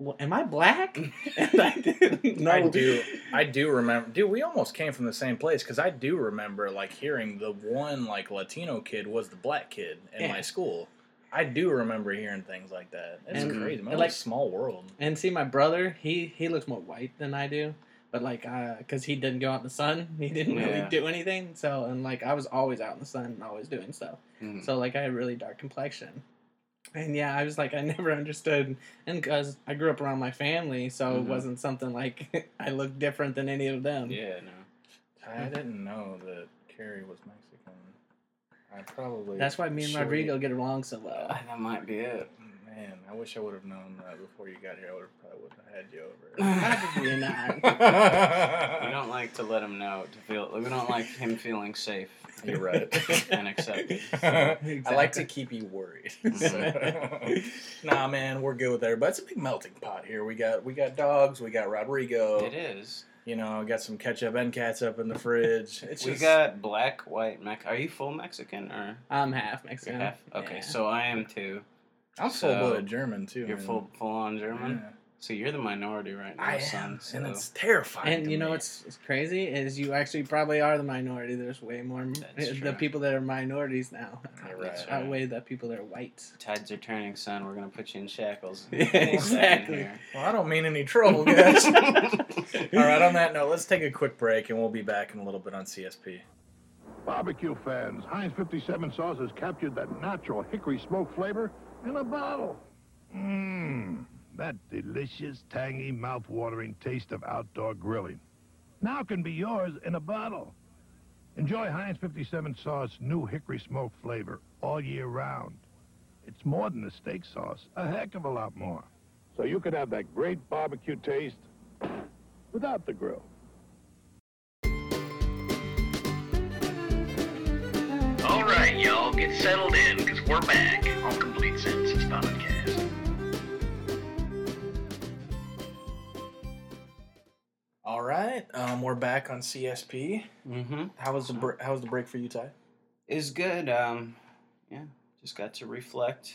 well, "Am I black?" and I didn't know. I do. I do remember. Dude, we almost came from the same place because I do remember like hearing the one like Latino kid was the black kid in Yeah. my school. I do remember hearing things like that. It's And- crazy, man. Like small world. And see, my brother, he he looks more white than I do, but like, uh, cause he didn't go out in the sun, he didn't really do anything. So and like, I was always out in the sun and always doing stuff. Mhm. So like, I had really dark complexion. And yeah, I was like, I never understood, and because I grew up around my family, so it Mhm. wasn't something like I looked different than any of them. Yeah, no. I didn't know that Carrie was Mexican. I probably. That's why me and Rodrigo get along so well. That might be it. Man, I wish I would have known that before you got here. I would have probably would have had you over. Probably not. We don't like to let him know to feel. We don't like him feeling safe. You're right. And accepted. I like to keep you worried. Mhm. nah, man, we're good with everybody. It's a big melting pot here. We got we got dogs. We got Rodrigo. It is. You know, got some ketchup and cats up in the fridge. It's we just, got black, white, Mex. Are you full Mexican or I'm half you're Mexican. half? Okay, Yeah. so I am too. I'm so- full blooded German too. You're man. full, full on German. Yeah. So you're the minority right now, I son. am, So and it's terrifying. And to you know me. what's, what's crazy is you actually probably are the minority. There's way more That's the true. people that are minorities now You're That's right. right. outweigh the people that are white. tides are turning, son. We're gonna put you in shackles. Yeah, in a second exactly. here. Well, I don't mean any trouble, guys. All right, on that note, let's take a quick break, and we'll be back in a little bit on CSP. Barbecue fans, Heinz 57 sauce has captured that natural hickory smoke flavor in a bottle. Mmm, that delicious, tangy, mouth-watering taste of outdoor grilling. Now can be yours in a bottle. Enjoy Heinz 57 sauce new hickory smoke flavor all year round. It's more than a steak sauce, a heck of a lot more. So you could have that great barbecue taste without the grill. Right, y'all, get settled in because we're back on Complete Senses Podcast. All right, um, we're back on CSP. Mm-hmm. How was the br- how was the break for you, Ty? Is good. Um, yeah, just got to reflect,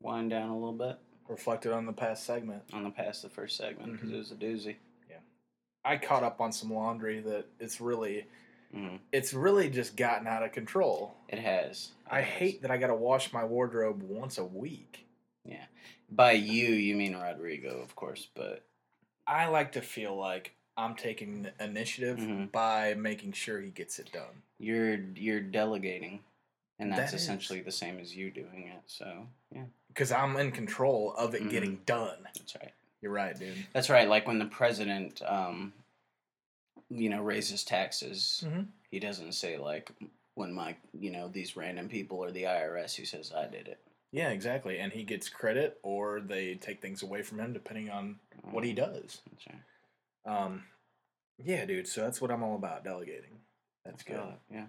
wind down a little bit Reflected on the past segment. on the past the first segment because Mhm. it was a doozy. Yeah, I caught up on some laundry that it's really hmm it's really just gotten out of control. It has. It I has. hate that I got to wash my wardrobe once a week. Yeah. By you, you mean Rodrigo, of course, but I like to feel like I'm taking the initiative Mhm. by making sure he gets it done. you're you're delegating, and that's That essentially the same as you doing it. So yeah, Because I'm in control of it Mhm. getting done. that's right. You're right, dude. That's right. Like when the president, um, you know, raises taxes, Mhm. he doesn't say like when my, you know, these random people or the IRS. He says I did it. Yeah, exactly. And he gets credit or they take things away from him depending on what he Um, does. That's right. Um, yeah, dude. So that's what I'm all about, delegating. That's good. Uh, yeah.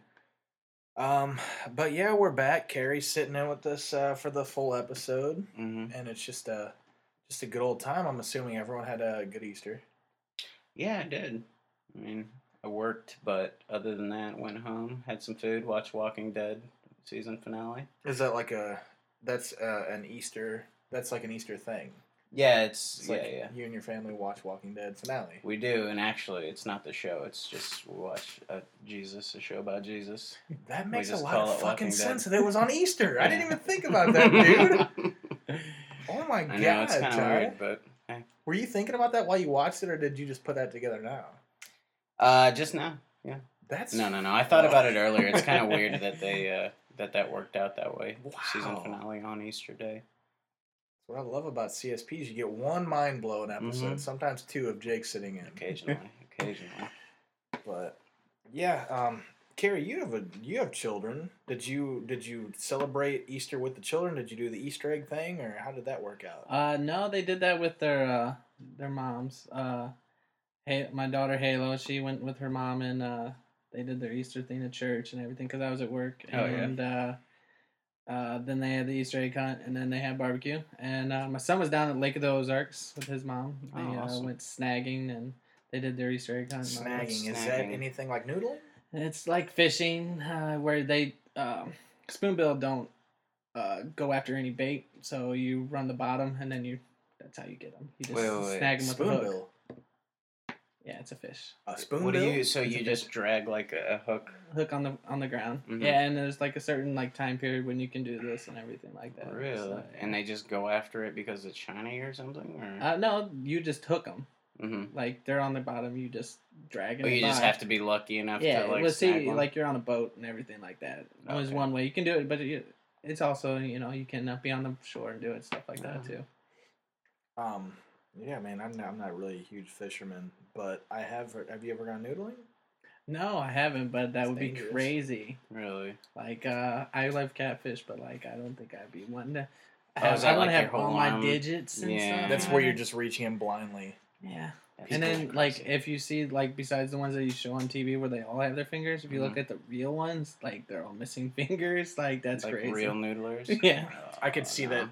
Um, but yeah, we're back. Carrie's sitting in with us uh, for the full episode, hmm and it's just a just a good old time. I'm assuming everyone had a good Easter. Yeah, I did. I mean, I worked, but other than that, went home, had some food, watched Walking Dead season finale. Is that like a that's uh, an Easter? That's like an Easter thing. Yeah, it's, It's yeah, like yeah. you and your family watch Walking Dead finale. We do, and actually, it's not the show. It's just we watch uh, Jesus, a show about Jesus. That makes a lot of fucking Dead. sense that it was on Easter. I didn't even think about that, dude. Oh my I god, know it's kind of weird, but hey. Were you thinking about that while you watched it, or did you just put that together now? Uh, just now. Yeah. That's No, no, no. I thought about it earlier. It's kind of weird that they uh, that that worked out that way. Wow. Season finale on Easter Day. What I love about CSPs, you get one mind blowing episode, Mhm. sometimes two of Jake sitting in. Occasionally, occasionally. But yeah, um, Carrie, you have a you have children. Did you did you celebrate Easter with the children? Did you do the Easter egg thing, or how did that work out? Uh, no, they did that with their uh, their moms. Uh, hey, my daughter Halo, she went with her mom and uh, they did their Easter thing at church and everything because I was at work. Oh, yeah. and uh, uh, then they had the Easter egg hunt and then they had barbecue. And uh, my son was down at Lake of the Ozarks with his mom. They Oh, uh, awesome. went snagging and they did their Easter egg hunt. and all that. Snagging is that anything like noodling? It's like fishing, uh, where they um, spoonbill don't uh, go after any bait, so you run the bottom and then you. That's how you get them. You just Wait, wait, wait. snag them with a hook. Spoonbill. Yeah, it's a fish. A spoonbill. What do you? So It's you just drag like a hook? Hook on the on the ground. Mhm. Yeah, and there's like a certain like time period when you can do this and everything like that. Really? So, And they just go after it because it's shiny or something, or? Uh, no, you just hook them. hmm Like they're on the bottom, you just drag it. But you just by. have to be lucky enough Yeah, to like well, see, one? like you're on a boat and everything like that. There's one way you can do it, but it, it's also you know you can uh, be on the shore and do it stuff like that too. Um, yeah, man, I'm not, I'm not really a huge fisherman, but I have. Have you ever gone noodling? No, I haven't, but that It's would be crazy. really. Like, uh, I love catfish, but like, I don't think I'd be wanting to. Oh, Have, is I that want like to your have all my arm? digits and Yeah. stuff. That's where you're just reaching in blindly. Yeah. People And are then, like, if you see, like, besides the ones that you show on TV where they all have their fingers, if you look Mhm. at the real ones, like, they're all missing fingers. Like, that's like crazy. real noodlers. Yeah. I could see Oh, that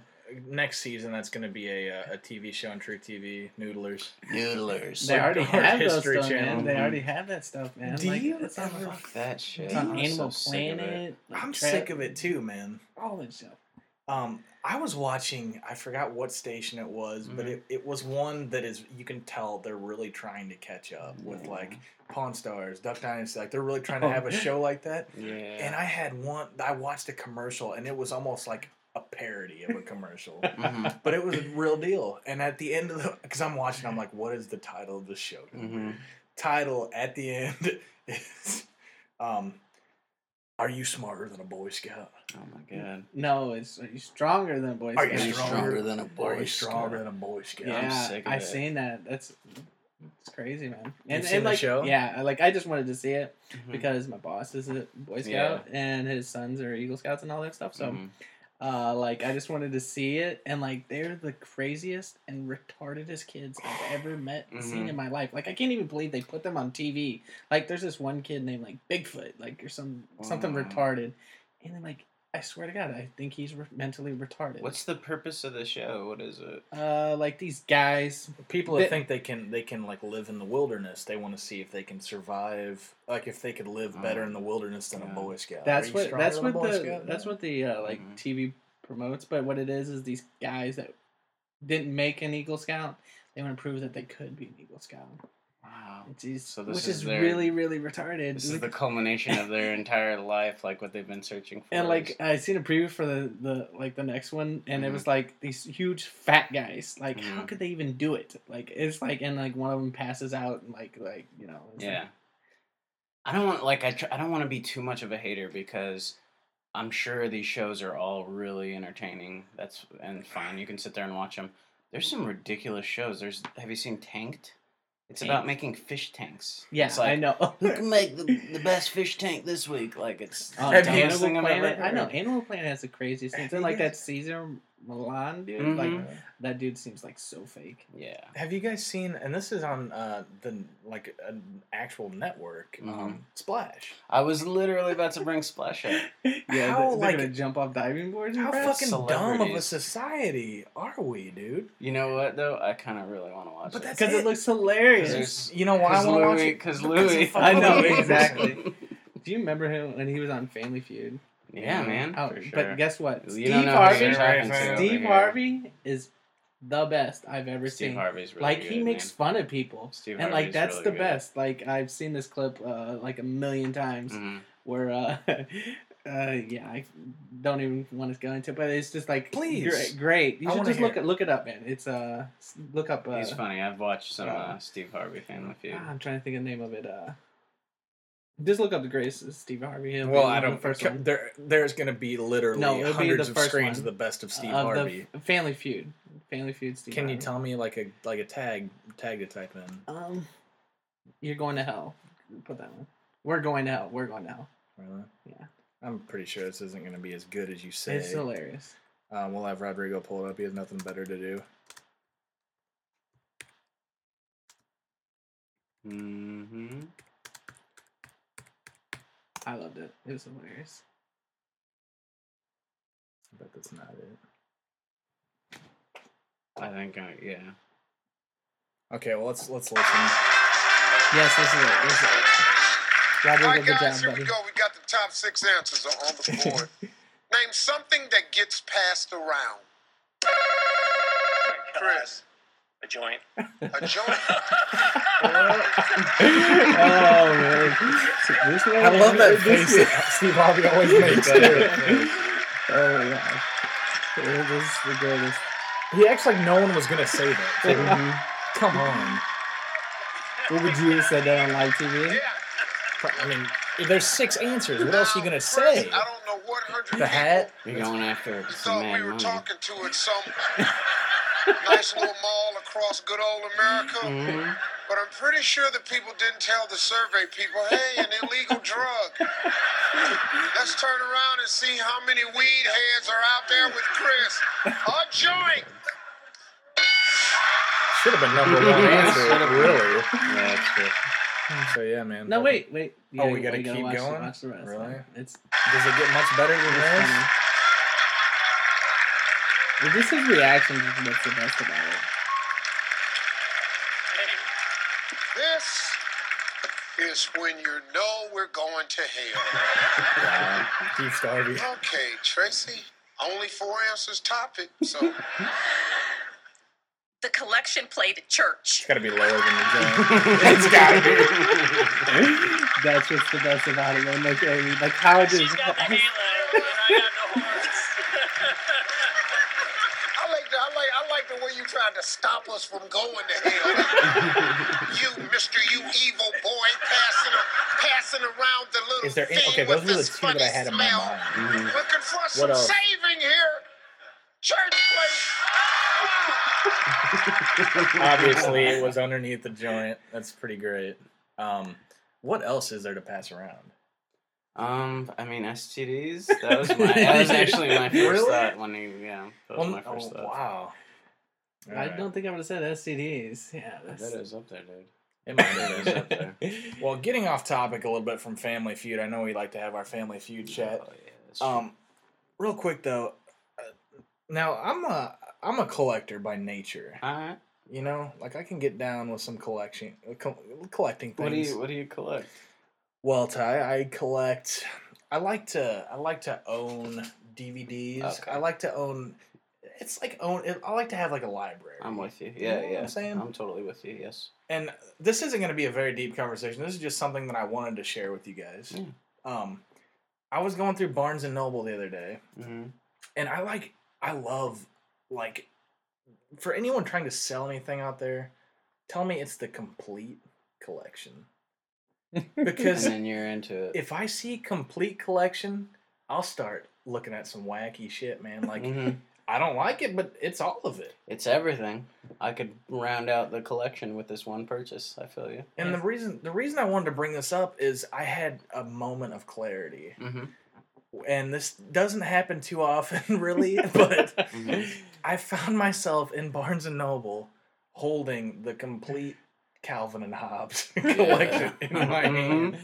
next season. That's going to be a uh, a TV show on truTV. Noodlers. noodlers. They already the Art have those History stuff, Channel. man. They already have that stuff, man. Do like, you ever- Fuck that shit. it's on I'm Animal so sick of it. Planet. like, I'm Tra- sick of it too, man. All that stuff. Um, I was watching. I forgot what station it was, but Mhm. it, it was one that is. You can tell they're really trying to catch up with like Pawn Stars, Duck Dynasty. Like they're really trying to have a show like that. Yeah. And I had one. I watched a commercial, and it was almost like a parody of a commercial. Mhm. But it was a real deal. And at the end of the, because I'm watching, I'm like, what is the title of the show? Mhm. Title at the end is, um, "Are you smarter than a Boy Scout? Oh my god. No, it's are you stronger than a Boy Scout? Are you stronger, stronger than a Boy? Are Boy you stronger Scout? than a Boy Scout?" Yeah, I'm sick of I it. seen that. That's It's crazy, man. You've And, seen and the like, show? yeah, like I just wanted to see it Mhm. because my boss is a Boy Scout Yeah. and his sons are Eagle Scouts and all that stuff. So, Mhm. Uh, like, I just wanted to see it, and like, they're the craziest and retardedest kids I've ever met and seen in my life. Like, I can't even believe they put them on TV. Like, there's this one kid named like Bigfoot, like, or some something retarded, and then like, I swear to God, I think he's re- mentally retarded. What's the purpose of the show? What is it? uh, like these guys People that They- think they can they can like live in the wilderness, they want to see if they can survive. Like if they could live better in the wilderness than a Boy Scout. That's Are you what stronger that's what the that's what the uh, like Mhm. TV promotes. But what it is is these guys that didn't make an Eagle Scout, they want to prove that they could be an Eagle Scout. Wow. It's So this which is is their- really really retarded. This is the culmination of their entire life, like what they've been searching for. and like I seen a preview for the the like the next one, and it Mhm. was like these huge fat guys. Like how Mhm. could they even do it? Like it's like and like one of them passes out and like like you know yeah. like- I don't want like I tr- I don't want to be too much of a hater because I'm sure these shows are all really entertaining. That's and fine. You can sit there and watch them. There's some ridiculous shows. There's have you seen Tanked? It's about making fish tanks. yeah like, I know. Who can make the, the best fish tank this week? Like it's Oh, Animal ever Planet. I know. Animal Planet has the craziest things. And like that Cesar Millan dude, Mhm. like that dude seems like so fake. Yeah. Have you guys seen? And this is on uh, the like an actual network, Mhm. um, Splash. I was literally about to bring Splash up. Yeah, How, they're, like- gonna jump off diving boards. How crap? fucking dumb of a society are we, dude? You know what though? I kind of really want to watch But it. that's because it it. looks hilarious. You know why I want to watch Louie, it? because Because Louie. I know, exactly. Do you remember him when he was on Family Feud? Yeah, man. Oh, sure. But guess what? You Steve Harvey. who's talking to Steve over Steve here. Harvey is the best I've ever Steve seen. Harvey's really like good, he makes man. fun of people, Steve and like that's really the good. best. Like I've seen this clip uh, like a million times. Mhm. where uh, uh yeah I don't even want to go into it, but it's just like Please. great, great. You I should just look it. it look it up man it's uh look up uh, He's funny. I've watched some uh, uh, Steve Harvey Family Feud. I'm trying to think of the name of it uh just look up the greatest of Steve Harvey He'll Well, I don't. first one. There, there's going to be literally No, it'll be hundreds the of screens one. of the best of Steve of Harvey. the Family Feud Family Feud Steve Can you tell me like a like a tag tag to type in? um you're going to hell put that one we're going to hell we're going to hell Really? Yeah. I'm pretty sure this isn't going to be as good as you say. it's hilarious Um, we'll have Rodrigo pull it up. He has nothing better to do. Mm-hmm. I loved it it was hilarious I bet that's not it. I think, uh, yeah. Okay, well let's let's listen. yes this is it this is it All Rodrigo, right, guys, job here we buddy go. We got the top six answers on on the board. Name something that gets passed around. Chris, A joint. a joint. oh man, This I love that this- face that Steve Harvey always makes. too. Oh my god, this is the greatest. he acts like no one was gonna say that. too. Mhm. Come on. What would you have said that on live TV? Yeah. I mean, there's six answers. What else are you gonna Chris, say? I don't know what hundred The hat. You're going after You some thought we were money. talking to at some nice little mall across good old America. Mhm. But I'm pretty sure the people didn't tell the survey people, hey, an illegal drug. Let's turn around and see how many weed heads are out there with Chris. A joint. Should have been number one answer, really. Yeah, that's true. So yeah, man. No, wait, wait. You Oh, we gotta you keep watch, going? Watch the rest. Really? man. It's, Does it get much better than this? Funny. But just his reaction is what's the best about it. This is when you know we're going to hell. Wow. Steve Starvey. Okay, Tracy. Only four answers top it, so The collection played at church. It's gotta be lower than the joint. it's gotta be. That's what's the best about it, man. Like, I mean, like how it is. She's got the halo, and I got the horns. I like the, I like I like the way you tried to stop us from going to hell. you, Mister, you evil boy, passing a, passing around the little Is there any, thing okay? with Those were the this two that I funny had in my smell. mind. Mhm. Looking for some What else? saving here. Church plate. Obviously, it was underneath the joint. That's pretty great. Um, what else is there to pass around? Um, I mean STDs. That was my. That was actually my first Really? thought when you. Yeah, that was Well, my first oh, thought. wow. I Alright. don't think I would have said STDs. Yeah, that's, That is up there, dude. It might be. up there. Well, getting off topic a little bit from Family Feud, I know we like to have our Family Feud chat. Oh, yeah. Um, real quick though, uh, now I'm a I'm a collector by nature. All right. You know, like I can get down with some collection, uh, co- collecting things. What do you What do you collect? Well, Ty, I collect. I like to. I like to own DVDs. Okay. I like to own. It's like own. I like to have like a library. I'm with you. You Yeah, know what yeah. I'm saying? I'm totally with you. Yes. and this isn't going to be a very deep conversation. This is just something that I wanted to share with you guys. Yeah. Um, I was going through Barnes and Noble the other day, Mm-hmm. and I like. I love like for anyone trying to sell anything out there, tell me it's the complete collection. And Because then you're into it. if I see complete collection, I'll start looking at some wacky shit, man. Like Mhm. I don't like it, but it's all of it. It's everything. I could round out the collection with this one purchase. I feel you. And the reason the reason I wanted to bring this up is I had a moment of clarity. Mm-hmm. And this doesn't happen too often really, but Mhm. I found myself in Barnes and Noble holding the complete Calvin and Hobbes collection in my Mhm. hand.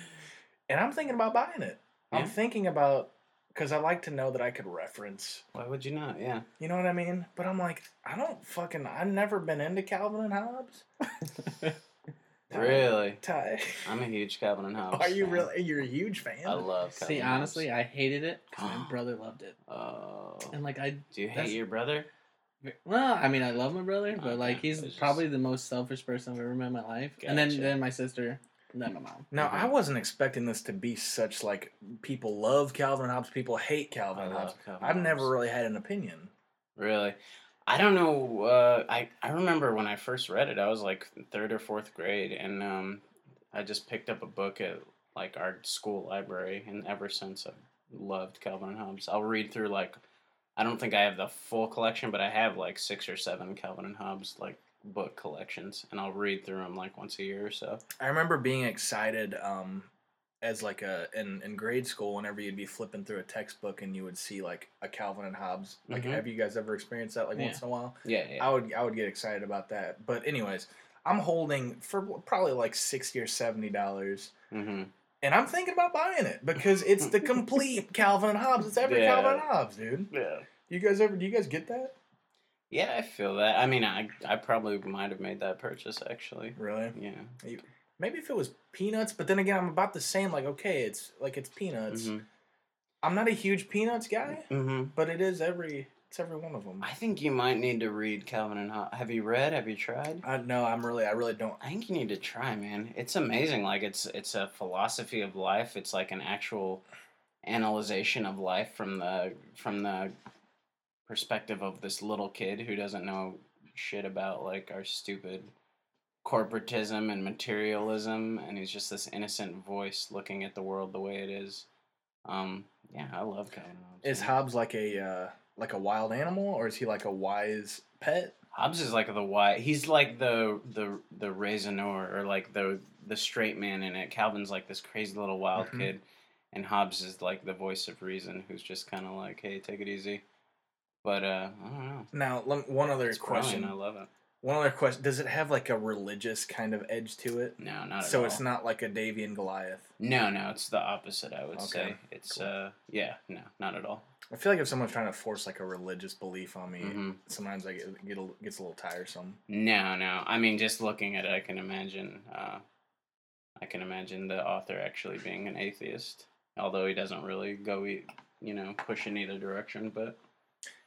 And I'm thinking about buying it. I'm thinking about because I like to know that I could reference Why would you not? Yeah. You know what I mean? But I'm like, I don't fucking. I've never been into Calvin and Hobbes. Ty- Really? Ty, I'm a huge Calvin and Hobbes. are you fan. really? You're a huge fan. I love. Calvin See, and honestly, I hated it because my brother loved it, Oh. and like I, Do you hate your brother? well, I mean, I love my brother, but Okay, like he's it's just- probably the most selfish person I've ever met in my life, and then then my sister, and then my mom. Now, Mm-hmm. I wasn't expecting this to be such like people love Calvin and Hobbes, people hate Calvin I and love Hobbes. Calvin I've and never really had an opinion. Really? I don't know. Uh, I I remember when I first read it. I was like third or fourth grade, and um, I just picked up a book at like our school library, and ever since I've loved Calvin and Hobbes. I'll read through like I don't think I have the full collection, but I have like six or seven Calvin and Hobbes like book collections, and I'll read through them like once a year or so. I remember being excited um, as like a in, in grade school whenever you'd be flipping through a textbook and you would see like a Calvin and Hobbes. Like, Mhm. have you guys ever experienced that like Yeah. once in a while? Yeah, yeah. I would I would get excited about that. But anyways, I'm holding for probably like sixty or seventy dollars, mm-hmm. and I'm thinking about buying it because it's the complete Calvin and Hobbes. It's every Yeah. Calvin and Hobbes, dude. Yeah. You guys ever? Do you guys get that? Yeah, I feel that. I mean, I I probably might have made that purchase actually. Really? Yeah. Maybe if it was peanuts, but then again, I'm about the same. Like, okay, it's like it's peanuts. hmm I'm not a huge peanuts guy, hmm but it is every it's every one of them. I think you might need to read Calvin and Hobbes. Have you read? Have you tried? I no, I'm really I really don't. I think you need to try, man. It's amazing. Like it's it's a philosophy of life. It's like an actual analyzation of life from the from the perspective of this little kid who doesn't know shit about like our stupid corporatism and materialism and he's just this innocent voice looking at the world the way it is. Um yeah, I love Calvin Hobbes. Is. Hobbes like a uh, like a wild animal, or is he like a wise pet? Hobbes is like the why he's like the the the raisonneur or like the the straight man in it. Calvin's like this crazy little wild Mhm. kid, and Hobbes is like the voice of reason, who's just kind of like, hey, take it easy. But uh, I don't know. Now, one other It's question. question. I love it. One other question: Does it have like a religious kind of edge to it? No, not at so all. it's not like a Davey and Goliath. No, no, it's the opposite. I would Okay, say it's cool. uh, yeah, no, not at all. I feel like if someone's trying to force like a religious belief on me, hmm sometimes I get, get a, gets a little tiresome. No, no. I mean, just looking at it, I can imagine. Uh, I can imagine the author actually being an atheist, although he doesn't really go, you know, push in either direction. But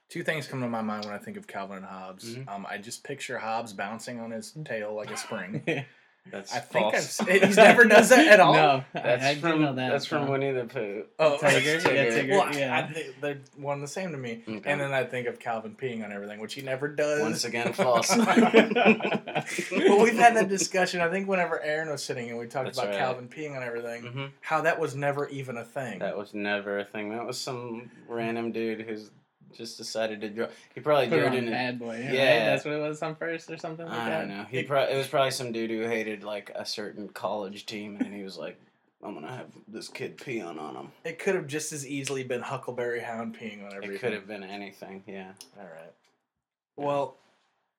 Two things come to my mind when I think of Calvin and Hobbes. Mhm. Um, I just picture Hobbes bouncing on his tail like a spring. that's I think I've, false. s- he's never does that at all. No, That's I, I do from know that. that's from so. Winnie the Pooh. Oh, Tigger? Yeah, Tigger, Well, I- yeah. I, think they're one and the same to me. Okay. And then I think of Calvin peeing on everything, which he never does. Once again, false. well, we've had that discussion. I think whenever Aaron was sitting and we talked That's about right. Calvin peeing on everything, hmm how that was never even a thing. That was never a thing. That was some random dude who's just decided to draw. He probably Put drew it it on in. bad boy. Yeah, Yeah. that's what it was on first or something like I don't know. He pro- it was probably some dude who hated like a certain college team, and he was like, "I'm gonna have this kid peeing on him." It could have just as easily been Huckleberry Hound peeing on everything. It could have been anything. Yeah. All right. Well,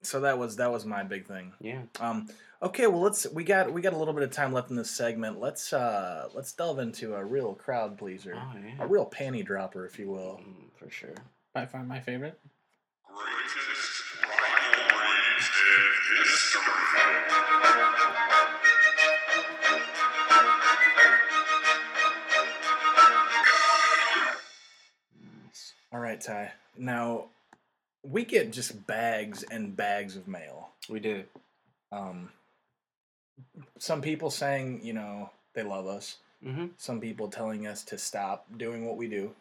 so that was that was my big thing. Yeah. Um, okay, well let's we got we got a little bit of time left in this segment. Let's uh let's delve into a real crowd pleaser, Oh a real panty dropper, if you will. Mm, for sure. By far my favorite. Greatest rivalries in history. All right, Ty. Now we get just bags and bags of mail. We do. Um, some people saying you know they love us. Mm-hmm. Some people telling us to stop doing what we do.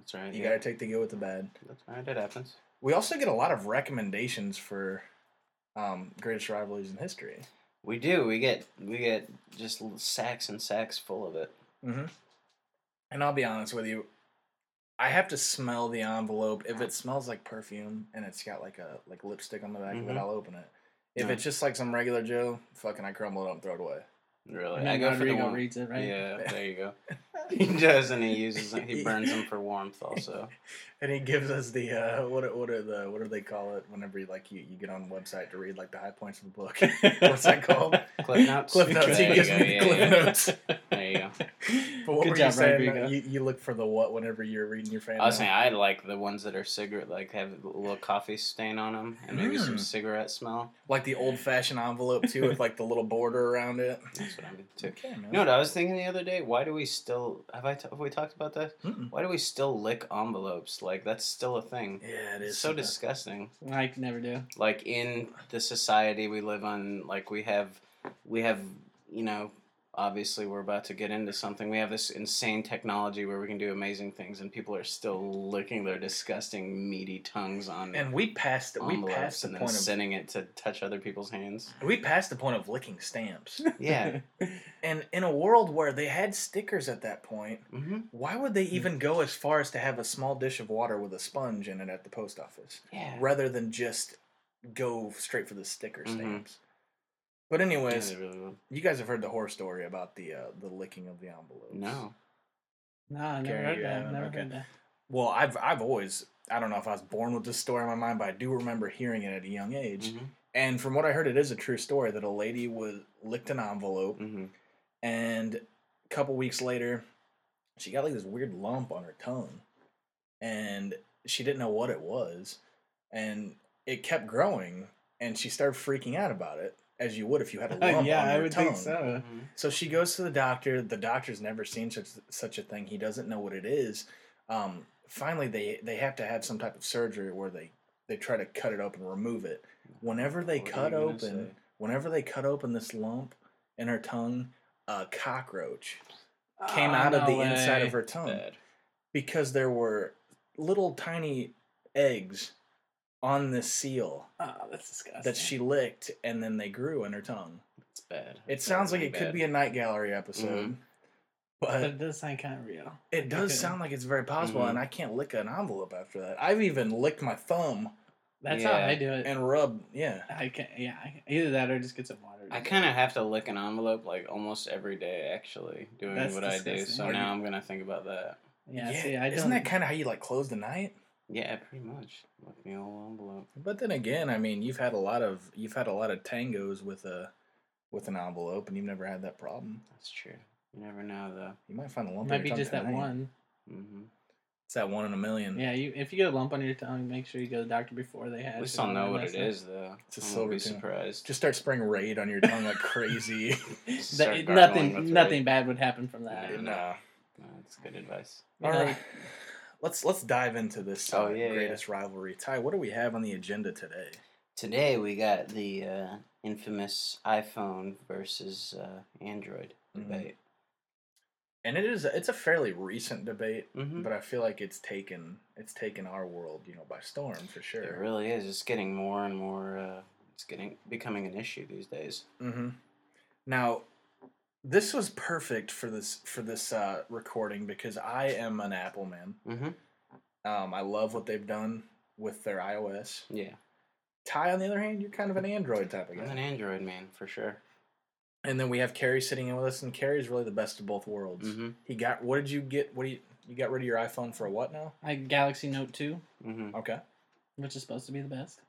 That's right. You yeah. gotta take the good with the bad. That's right. It happens. We also get a lot of recommendations for um, greatest rivalries in history. We do. We get we get just l- sacks and sacks full of it. Mm-hmm. And I'll be honest with you, I have to smell the envelope. If it smells like perfume and it's got like a like lipstick on the back of it, Mhm. I'll open it. If No. it's just like some regular Joe, fucking I crumble it up and throw it away. Really. And I then go for the one. reads it, right? Yeah. There you go. he does, and he uses them. He burns them for warmth. Also. And he gives us the uh, what are- what are the what do they call it whenever you, like you, you get on a website to read like the high points of the book. What's that called? Clip notes. Cliff notes. He There you gives go, me the yeah, cliff yeah. notes. There you go. But what Good were job, you saying? Rodrigo. You, you look for the what whenever you're reading your fan. I was mail? saying I like the ones that are cigarette, like have a little coffee stain on them, and maybe some Mm. cigarette smell. like the old fashioned envelope too, with like the little border around it. That's what I'm into. Okay, man. You know what I was thinking the other day? Why do we still have I t- have we talked about that? Mm-mm. Why do we still lick envelopes? Like that's still a thing. Yeah, it It's so something. disgusting. I could never do. Like in the society we live on, like we have, we have, you know, obviously we're about to get into something. We have this insane technology where we can do amazing things, and people are still licking their disgusting meaty tongues on And we passed we passed the and then point of sending it to touch other people's hands. we passed the point of licking stamps. Yeah. and in a world where they had stickers at that point, mm-hmm. why would they even go as far as to have a small dish of water with a sponge in it at the post office Yeah. rather than just go straight for the sticker Mhm. stamps? But anyways, they really you guys have heard the horror story about the uh, the licking of the envelopes. No. No, I never Okay, heard you that. haven't, Never okay. heard that. Well, I've I've always I don't know if I was born with this story in my mind, but I do remember hearing it at a young age. Mm-hmm. And from what I heard, it is a true story that a lady was licked an envelope, Mm-hmm. and a couple weeks later, she got like this weird lump on her tongue, and she didn't know what it was, and it kept growing, and she started freaking out about it, as you would if you had a lump yeah, on I your would tongue. think so. Mm-hmm. So she goes to the doctor. The doctor's never seen such such a thing. He doesn't know what it is. Um, finally, they they have to have some type of surgery where they they try to cut it open, remove it. Whenever they What cut open, say? whenever they cut open this lump in her tongue, a cockroach came Oh, out of no the inside of her tongue Bad. because there were little tiny eggs on this seal Oh, that's disgusting. that she licked, and then they grew in her tongue. It's bad. It It's sounds like really it could be a night gallery episode, Mhm. But but it does sound kind of real. It does sound like it's very possible, Mhm. and I can't lick an envelope after that. I've even licked my thumb That's how Yeah. I do it. and rubbed. Yeah, I can yeah, I, either that or just get some water. I kind of have to lick an envelope like almost every day, actually, doing That's what I do. disgusting. So Are now you- I'm gonna think about that. yeah, see, I don't. isn't that kind of how you like close the night? Yeah, pretty much. Lick the old envelope. But then again, I mean, you've had a lot of you've had a lot of tangos with a with an envelope, and you've never had that problem. That's true. You never know, though. You might find a lump. might in be just that one. Mm-hmm. It's that one in a million. Yeah, you if you get a lump on your tongue, make sure you go to the doctor before they have. At least it I'll know what it is, though. It's a silver be surprised. Just start spraying raid on your tongue like crazy. That- nothing, nothing Raid. bad would happen from that. Yeah. no. No, That's good advice. All right. Let's let's dive into this Oh, uh, yeah, yeah. greatest rivalry. Ty, what do we have on the agenda today? Today we got the uh, infamous iPhone versus uh, Android Mhm. debate. And it is it's a fairly recent debate. Mm-hmm. but I feel like it's taken it's taken our world, you know, by storm for sure. It really is. It's getting more and more. Uh, it's getting becoming an issue these days. hmm Now, this was perfect for this for this uh, recording because I am an Apple man, Mm-hmm. Um, I love what they've done with their iOS. Yeah, Ty, on the other hand, you're kind of an Android type of I'm an. Android man for sure. And then we have Carrie sitting in with us, and Carrie's really the best of both worlds. Mm-hmm. He got. What did you get? What do you? You got rid of your iPhone for a what now? I Galaxy Note Two, Mm-hmm. Okay. which is supposed to be the best.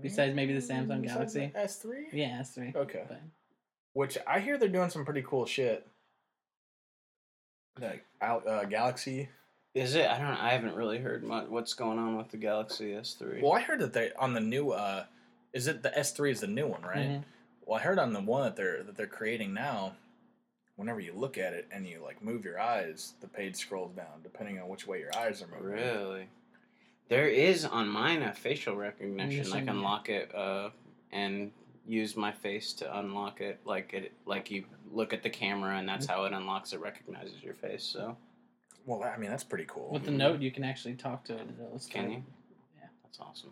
Besides maybe the Samsung Galaxy. S three. Yeah, S three. Okay. But Which I hear they're doing some pretty cool shit. Like Al- uh, Galaxy. Is it? I don't. I haven't really heard much. What's going on with the Galaxy S3? Well, I heard that they on the new. uh Is it the S three is the new one, right? Mhm. Well, I heard on the one that they're that they're creating now. Whenever you look at it and you like move your eyes, the page scrolls down depending on which way your eyes are moving. Really? There is on mine a facial recognition. I Yes, can lock it uh, and use my face to unlock it. Like it, like you look at the camera and that's how it unlocks. It recognizes your face. So Well, I mean that's pretty cool. with the Note, you can actually talk to it. and it'll can you? Yeah. That's awesome.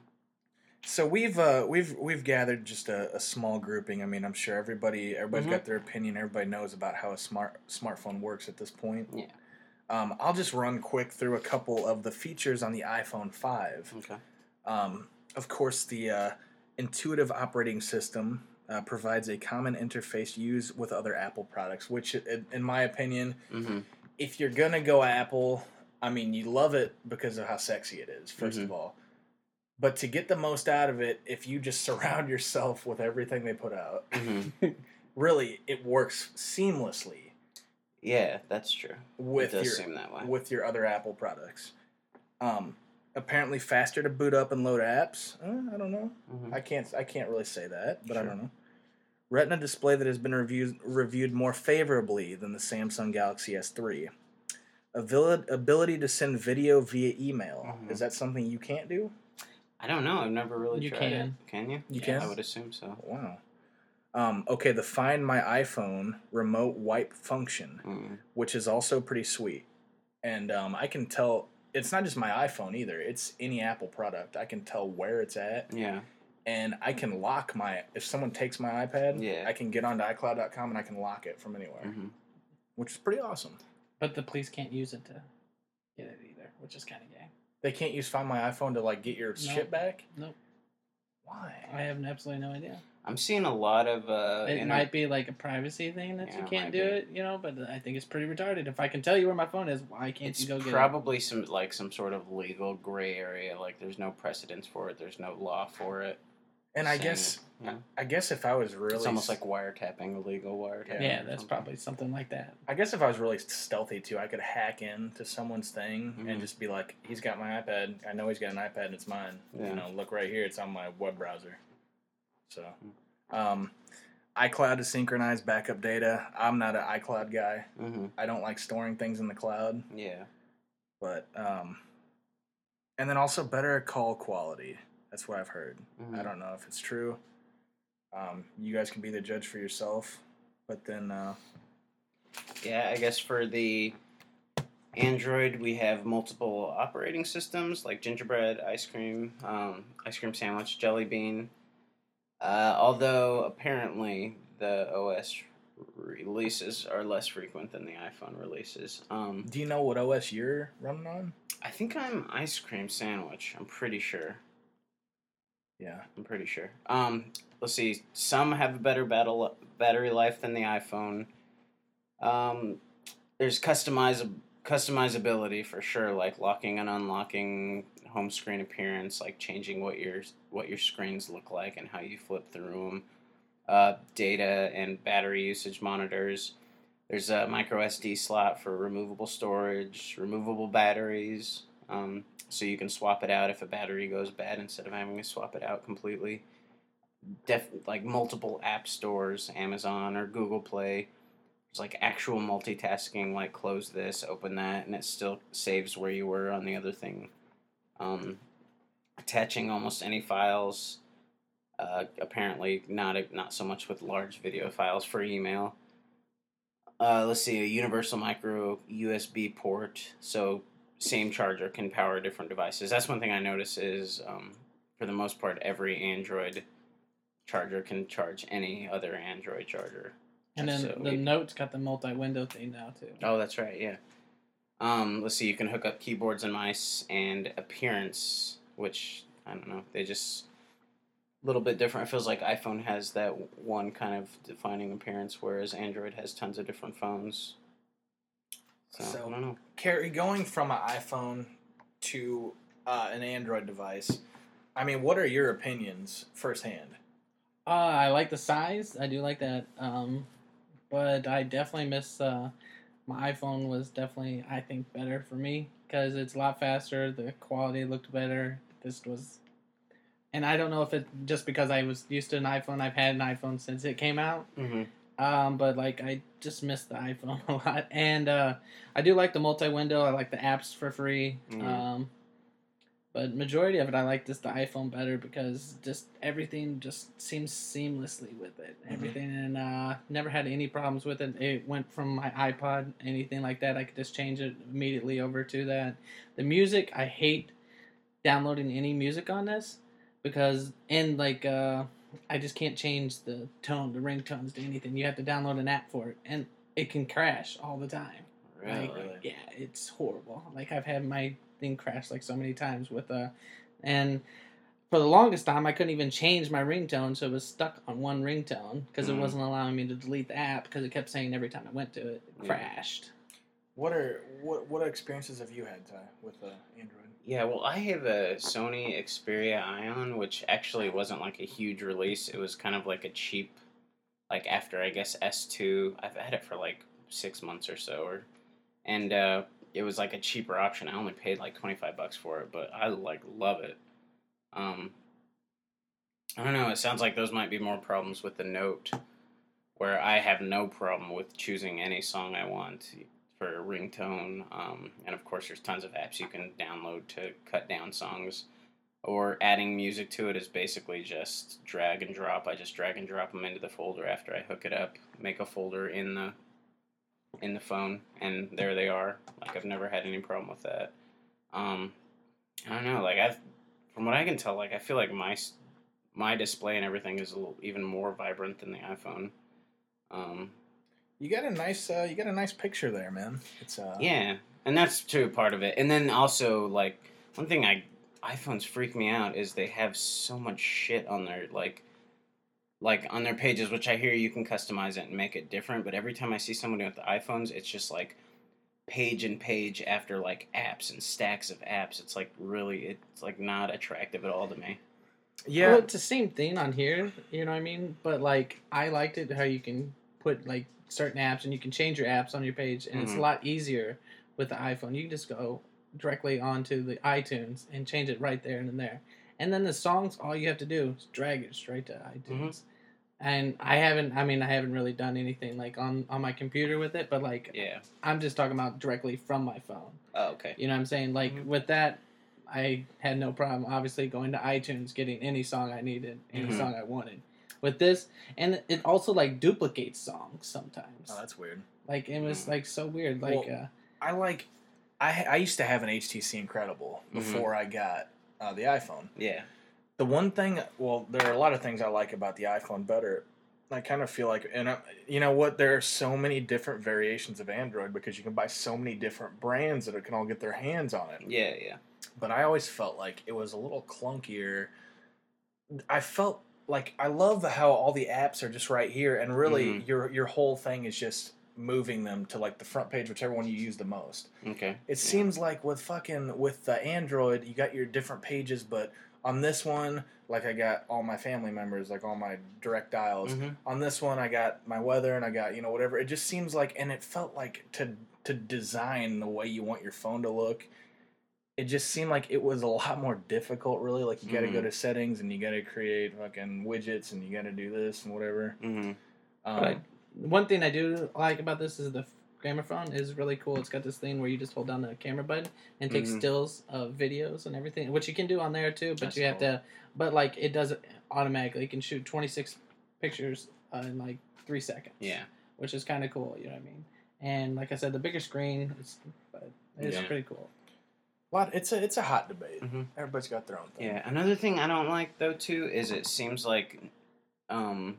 So we've uh, we've we've gathered just a, a small grouping. I mean, I'm sure everybody everybody's Mhm. got their opinion. Everybody knows about how a smart smartphone works at this point. Yeah. Um, I'll just run quick through a couple of the features on the iPhone 5. Okay. Um, of course, the uh, intuitive operating system uh, provides a common interface used with other Apple products, which, in my opinion, Mm-hmm. if you're gonna go Apple, I mean, you love it because of how sexy it is, 1st of all. But to get the most out of it, if you just surround yourself with everything they put out, Mm-hmm. really, it works seamlessly Yeah, that's true. with your seem that way. with your other Apple products. Um, apparently faster to boot up and load apps. Uh, I don't know. Mhm. I can't I can't really say that, but I don't know. Retina display that has been reviewed reviewed more favorably than the Samsung Galaxy S3. Abil- ability to send video via email. Mhm. Is that something you can't do? I don't know. I've never really You tried can. it. Can you? You Yeah, can. I would assume so. Wow. Um, okay, the Find My iPhone remote wipe function, Mm. which is also pretty sweet, and um, I can tell it's not just my iPhone either. It's any Apple product. I can tell where it's at, Yeah. and I can lock my. If someone takes my iPad, Yeah. I can get onto iCloud.com and I can lock it from anywhere, hmm which is pretty awesome. But the police can't use it to get it either, which is kind of gay. They can't use Find My iPhone to like get your shit back. Nope. Why? I have absolutely no idea. I'm seeing a lot of. Uh, it inter- might be like a privacy thing that Yeah, you can't do be. it, you know. But I think it's pretty retarded. If I can tell you where my phone is, why can't It's you go get it? It's probably some like some sort of legal gray area. Like there's no precedence for it. There's no law for it. And I guess it, you know? I guess if I was really it's almost like wiretapping, illegal wiretapping. it? Yeah, that's something. probably something like that. I guess if I was really stealthy too, I could hack into someone's thing Mhm. and just be like, "He's got my iPad. I know he's got an iPad. and It's mine. Yeah. You know, look right here. It's on my web browser." So, um, iCloud to synchronize backup data. I'm not an iCloud guy. Mhm. I don't like storing things in the cloud, Yeah. but um, and then also better call quality. That's what I've heard. Mhm. I don't know if it's true. Um, you guys can be the judge for yourself. But then, uh, Yeah, I guess for the Android, we have multiple operating systems like gingerbread, ice cream, um, ice cream sandwich, jelly bean. Uh, although apparently the OS releases are less frequent than the iPhone releases. Um, do you know what OS you're running on? I think I'm ice cream sandwich. I'm pretty sure. Yeah. I'm pretty sure. Um, let's see. Some have a better battle battery life than the iPhone. Um, there's customiz customizability for sure, like locking and unlocking home screen appearance, like changing what your what your screens look like and how you flip through them. Uh, data and battery usage monitors. There's a micro SD slot for removable storage, removable batteries. Um, so you can swap it out if a battery goes bad instead of having to swap it out completely. Def like multiple app stores, Amazon or Google Play. There's like actual multitasking, like close this, open that, and it still saves where you were on the other thing. Um, attaching almost any files. Uh, apparently, not not so much with large video files for email. Uh, let's see, a universal micro USB port, so same charger can power different devices. That's one thing I notice is, um, for the most part, every Android charger can charge any other Android charger. And then So the we- Note's got the multi-window thing now too. Oh, that's right. Yeah. Um, let's see. You can hook up keyboards and mice and appearance, which I don't know. They just a little bit different. It feels like iPhone has that one kind of defining appearance, whereas Android has tons of different phones. So, So- I don't know. Carrie, going from an iPhone to uh, an Android device, I mean, what are your opinions firsthand? Uh, I like the size. I do like that. Um, but I definitely miss. Uh, my iPhone was definitely, I think, better for me because it's a lot faster. The quality looked better. This was, and I don't know if it just because I was used to an iPhone. I've had an iPhone since it came out. Mm-hmm. Um, but like I just miss the iPhone a lot, and uh, I do like the multi-window. I like the apps for free. Mhm. Um, but majority of it, I like just the iPhone better because just everything just seems seamlessly with it. Everything, and uh, never had any problems with it. It went from my iPod, anything like that. I could just change it immediately over to that. The music, I hate downloading any music on this because and like uh I just can't change the tone, the ringtones to anything. You have to download an app for it, and it can crash all the time. Really? Like, yeah, it's horrible. Like I've had my thing crashed like so many times with uh, and for the longest time I couldn't even change my ringtone, so it was stuck on one ringtone because Mhm. it wasn't allowing me to delete the app because it kept saying every time I went to it, it Yeah. crashed. What are what what experiences have you had Ty, with uh, Android? Yeah, well, I have a Sony Xperia Ion, which actually wasn't like a huge release. It was kind of like a cheap, like after I guess S2. I've had it for like six months or so, or and uh, it was like a cheaper option. I only paid like twenty five bucks for it, but I like love it. Um, I don't know. It sounds like those might be more problems with the Note, where I have no problem with choosing any song I want for a ringtone. Um, and of course, there's tons of apps you can download to cut down songs. Or adding music to it is basically just drag and drop. I just drag and drop them into the folder after I hook it up. Make a folder in the in the phone, and there they are. Like I've never had any problem with that. Um, I don't know. Like I've, from what I can tell, like I feel like my my display and everything is a little, even more vibrant than the iPhone. Um, You got a nice uh, you got a nice picture there, man. It's uh, yeah, and that's true part of it. And then also like one thing I iPhones freak me out is they have so much shit on their like like on their pages, which I hear you can customize it and make it different. But every time I see somebody with the iPhones, it's just like page and page after like apps and stacks of apps. It's like really, it's like not attractive at all to me. yeah. Well, it's the same thing on here, you know what I mean? But like I liked it how you can put like certain apps and you can change your apps on your page and it's a Mhm. lot easier with the iPhone. You can just go directly onto the iTunes and change it right there and then there. And then the songs, all you have to do is drag it straight to iTunes. And I haven't I mean I haven't really done anything like on on my computer with it, but like Yeah. I'm just talking about directly from my phone. Oh, okay. You know what I'm saying? Like Mhm. with that, I had no problem. Obviously, going to iTunes, getting any song I needed, any Mhm. song I wanted. With this, and it also like duplicates songs sometimes. Oh, that's weird. like it was Mm. like so weird. Like Well, uh, I like. I I used to have an HTC Incredible Mhm. before I got uh, the iPhone. Yeah. The one thing, well, there are a lot of things I like about the iPhone better. I kind of feel like, and I, you know what? There are so many different variations of Android because you can buy so many different brands that can all get their hands on it. Yeah. Yeah. But I always felt like it was a little clunkier. I felt like I love how all the apps are just right here, and really Mhm. your your whole thing is just moving them to like the front page, whichever one you use the most. Okay. It Yeah. seems like with fucking with the Android, you got your different pages, but on this one, like I got all my family members, like all my direct dials. Mhm. On this one, I got my weather and I got you know whatever. It just seems like, and it felt like to to design the way you want your phone to look. It just seemed like it was a lot more difficult, really. Like you got to go Mhm. to settings and you got to create fucking widgets and you got to do this and whatever. Mhm. Um, but one thing I do like about this is the gramophone is really cool. It's got this thing where you just hold down the camera button and take Mhm. stills of videos and everything, which you can do on there too. But That's you have cool. to, but like it does it automatically. You can shoot 26 pictures uh, in like three seconds. Yeah. which is kind of cool. You know what I mean? And like I said, the bigger screen, it's, but it's Yeah. pretty cool. lot. It's a it's a hot debate. Mhm. Everybody's got their own thing. Yeah, another thing I don't like though too is it seems like um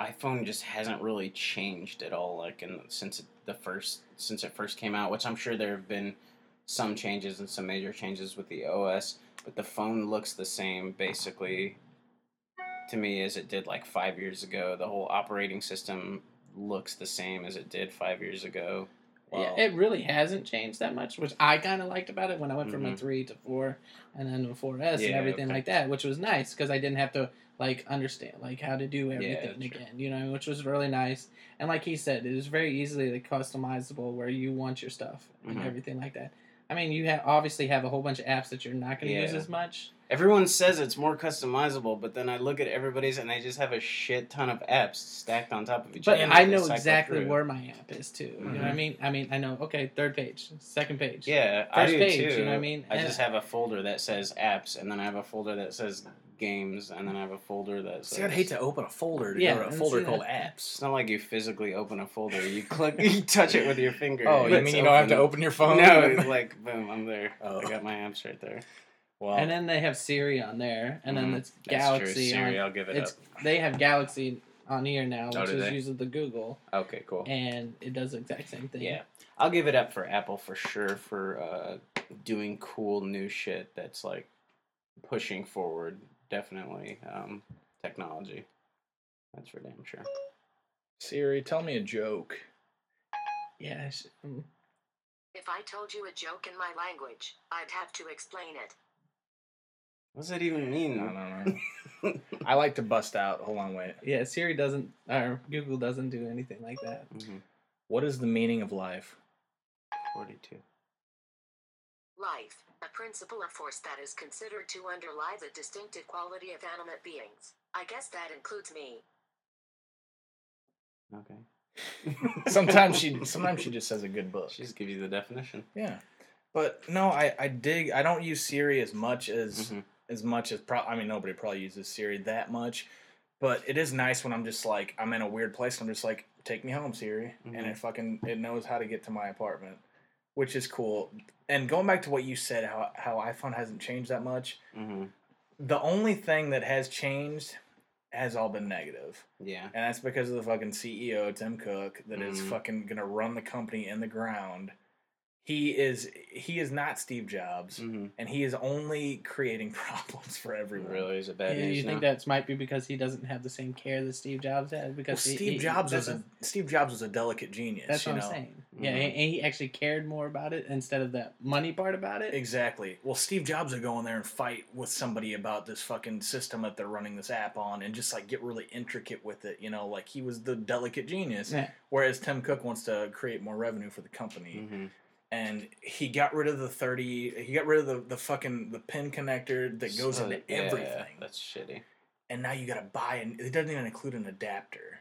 iPhone just hasn't really changed at all. Like in since it, the first since it first came out, which I'm sure there have been some changes and some major changes with the OS, but the phone looks the same basically to me as it did like five years ago. The whole operating system looks the same as it did five years ago. yeah, it really hasn't changed that much, which I kind of liked about it when I went from a Mhm. three to four, and then a 4S and everything okay. like that, which was nice because I didn't have to like understand like how to do everything true. again, you know, which was really nice. And like he said, it is very easily like, customizable where you want your stuff and Mhm. everything like that. I mean, you have obviously have a whole bunch of apps that you're not going to use as much. Everyone says it's more customizable, but then I look at everybody's and they just have a shit ton of apps stacked on top of each other. But. I know exactly through. where my app is too. You know what I Mhm. mean? I mean, I know. Okay, third page, second page. Yeah, I do page, too. you know what I mean? I And- just have a folder that says apps, and then I have a folder that says games, and then I have a folder that says. See, I'd hate to open a folder to Yeah, go to a folder called apps. It's not like you physically open a folder. You click, you touch it with your finger. Oh, you mean you don't have to open. open your phone? No, it's like boom, I'm there. Oh. I got my apps right there. Well, And then they have Siri on there, and then Mhm. it's That's Galaxy true. Siri, on. I'll give it It's up. they have Galaxy on here now, Oh, which do is they? using the Google, Okay, cool. and it does the exact same thing. Yeah, I'll give it up for Apple for sure for uh, doing cool new shit that's like pushing forward. Definitely um, technology. That's for damn sure. Siri, tell me a joke. Yes. mm. If I told you a joke in my language, I'd have to explain it. What does that even mean? I don't know. I like to bust out. Hold on, wait. Yeah, Siri doesn't, or Google doesn't do anything like that. Mhm. What is the meaning of life? Forty-two. Life, a principle of force that is considered to underlie the distinctive quality of animate beings. I guess that includes me. Okay. Sometimes she, sometimes she just says a good book. She just gives you the definition. Yeah, but no, I, I dig. I don't use Siri as much as Mhm. As much as pro- I mean nobody probably uses Siri that much, but it is nice when I'm just like I'm in a weird place. and I'm just like take me home Siri, and Mhm. it fucking it knows how to get to my apartment, which is cool. And going back to what you said, how how iPhone hasn't changed that much. hmm The only thing that has changed has all been negative. Yeah. And that's because of the fucking CEO, Tim Cook, that is Mhm. fucking gonna run the company in the ground. He is he is not Steve Jobs, hmm and he is only creating problems for everyone. Really, is it Yeah, bad you news think now? that might be because he doesn't have the same care that Steve Jobs had? Well, Because he- Steve he- Jobs was a Steve Jobs was a delicate genius. That's you what know? I'm saying. Yeah, Mhm. and and he actually cared more about it instead of that money part about it. Exactly. Well, Steve Jobs would go in there and fight with somebody about this fucking system that they're running this app on, and just like get really intricate with it. You know, like he was the delicate genius. Yeah. Whereas Tim Cook wants to create more revenue for the company. hmm and he got rid of the 30 he got rid of the, the fucking the pin connector that goes So, into yeah, everything That's shitty. and now you gotta buy and it doesn't even include an adapter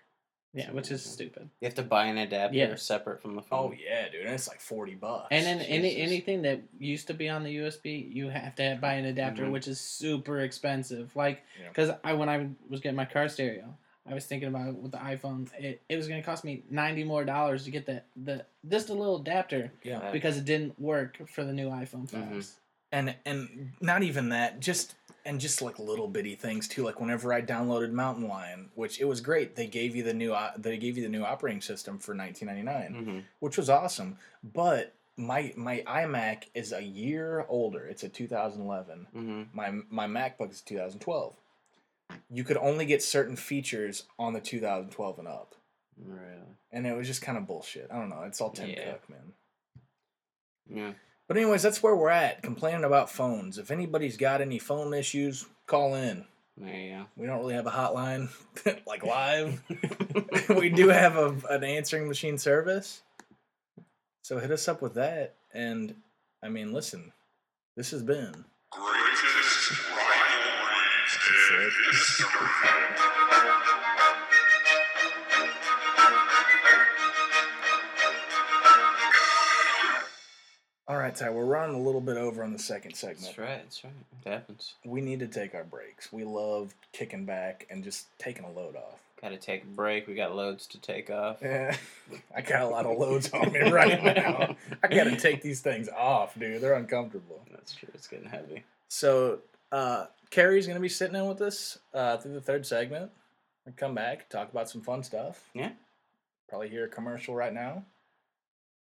Yeah, which is stupid. You have to buy an adapter Yeah. separate from the phone oh yeah dude and it's like 40 bucks And then any anything that used to be on the USB, you have to buy an adapter, Mhm. which is super expensive. Like, Yeah. because I when I was getting my car stereo, I was thinking about it with the iPhone. It, it was going to cost me ninety more dollars to get that the just a little adapter yeah. Uh, because it didn't work for the new iPhone 5s. Mhm. and and not even that just and just like little bitty things too. Like whenever i downloaded mountain lion which it was great. They gave you the new they gave you the new operating system for 1999 hmm which was awesome. But my my imac is a year older. It's a 2011 hmm my my MacBook is 2012. You could only get certain features on the 2012 and up, Really. and it was just kind of bullshit. I don't know. It's all Tim Yeah. Cook, man. Yeah. But anyways, that's where we're at. Complaining about phones. If anybody's got any phone issues, call in. There you We don't really have a hotline like live. we do have a, an answering machine service. So hit us up with that. And I mean, listen, this has been. Greatest rivalries in history. All right, Ty, we're running a little bit over on the second segment. That's right. That's right. It happens. we need to take our breaks. We love kicking back and just taking a load off. Got to take a break. We got loads to take off. Yeah, I got a lot of loads on me right now. I got to take these things off, dude. They're uncomfortable. That's true. It's getting heavy. So, uh, Carrie's going to be sitting in with us uh, through the third segment. We come back, talk about some fun stuff. Yeah. Probably hear a commercial right now.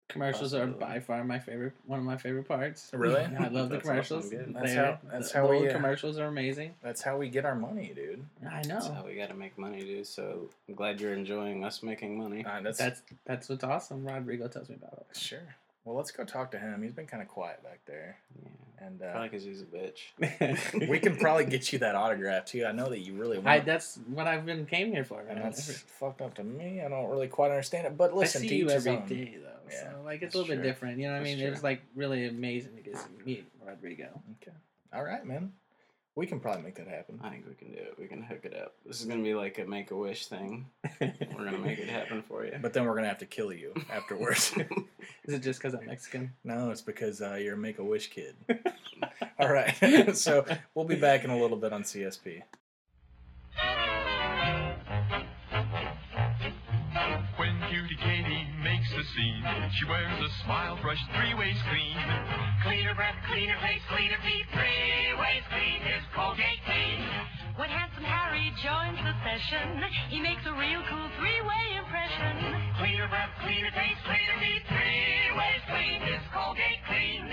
Commercials are by far my favorite, one of my favorite parts. Really? I love the commercials. That's They're- how- that's the how we, little uh, commercials are amazing. That's how we get our money, dude. I know. That's how we got to make money, dude. So I'm glad you're enjoying us making money. Uh, that's, That's that's what's awesome. Rodrigo tells me about it. sure. Well, let's go talk to him. He's been kind of quiet back there, Yeah. and uh, Probably because he's a bitch. we can probably get you that autograph too. I know that you really want. I, it. that's what I've been came here for. and that's fucked up to me. I don't really quite understand it. But listen, I see to you each every own. day though, Yeah, so like it's a little true. bit different. You know what I That's mean? It was like really amazing to get to meet Rodrigo. Okay. All right, man. We can probably make that happen. I think we can do it. We can hook it up. This is gonna be like a make a wish thing. We're gonna make it happen for you. But then we're gonna have to kill you afterwards. Is it just because I'm Mexican? no, it's because uh, you're a Make a Wish kid. All right. so we'll be back in a little bit on CSP. Makes scene, she wears a smile brushed three ways clean. Cleaner breath, cleaner face, cleaner teeth, three ways clean is Colgate Clean. When handsome Harry joins the session, he makes a real cool three-way impression. Cleaner breath, cleaner taste, cleaner teeth, three ways clean is Colgate Clean.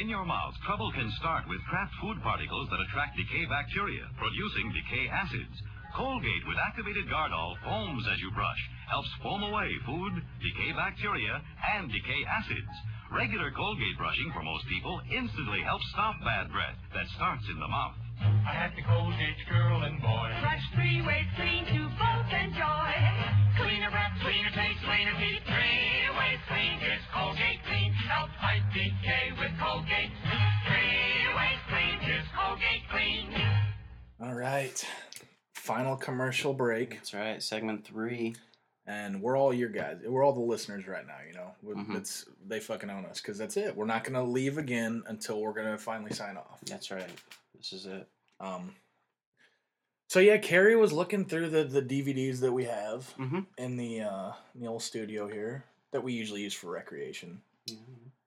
In your mouth, trouble can start with Kraft food particles that attract decay bacteria, producing decay acids. Colgate with activated Gardol foams as you brush, helps foam away food, decay bacteria, and decay acids. Regular Colgate brushing for most people instantly helps stop bad breath that starts in the mouth. I had the Colgate girl and boy. Brush three ways clean to both enjoy. Cleaner breath, cleaner taste, cleaner teeth, three ways clean is Colgate Clean. Help fight decay with Colgate. Three ways clean is Colgate Clean. All right. Final commercial break. That's right. Segment three. and we're all your guys. We're all the listeners right now. You know, Mhm. it's they fucking own us because that's it. We're not gonna leave again until we're gonna finally sign off. That's right. This is it. Um. So yeah, Carrie was looking through the the DVDs that we have Mm-hmm. in the uh in the old studio here that we usually use for recreation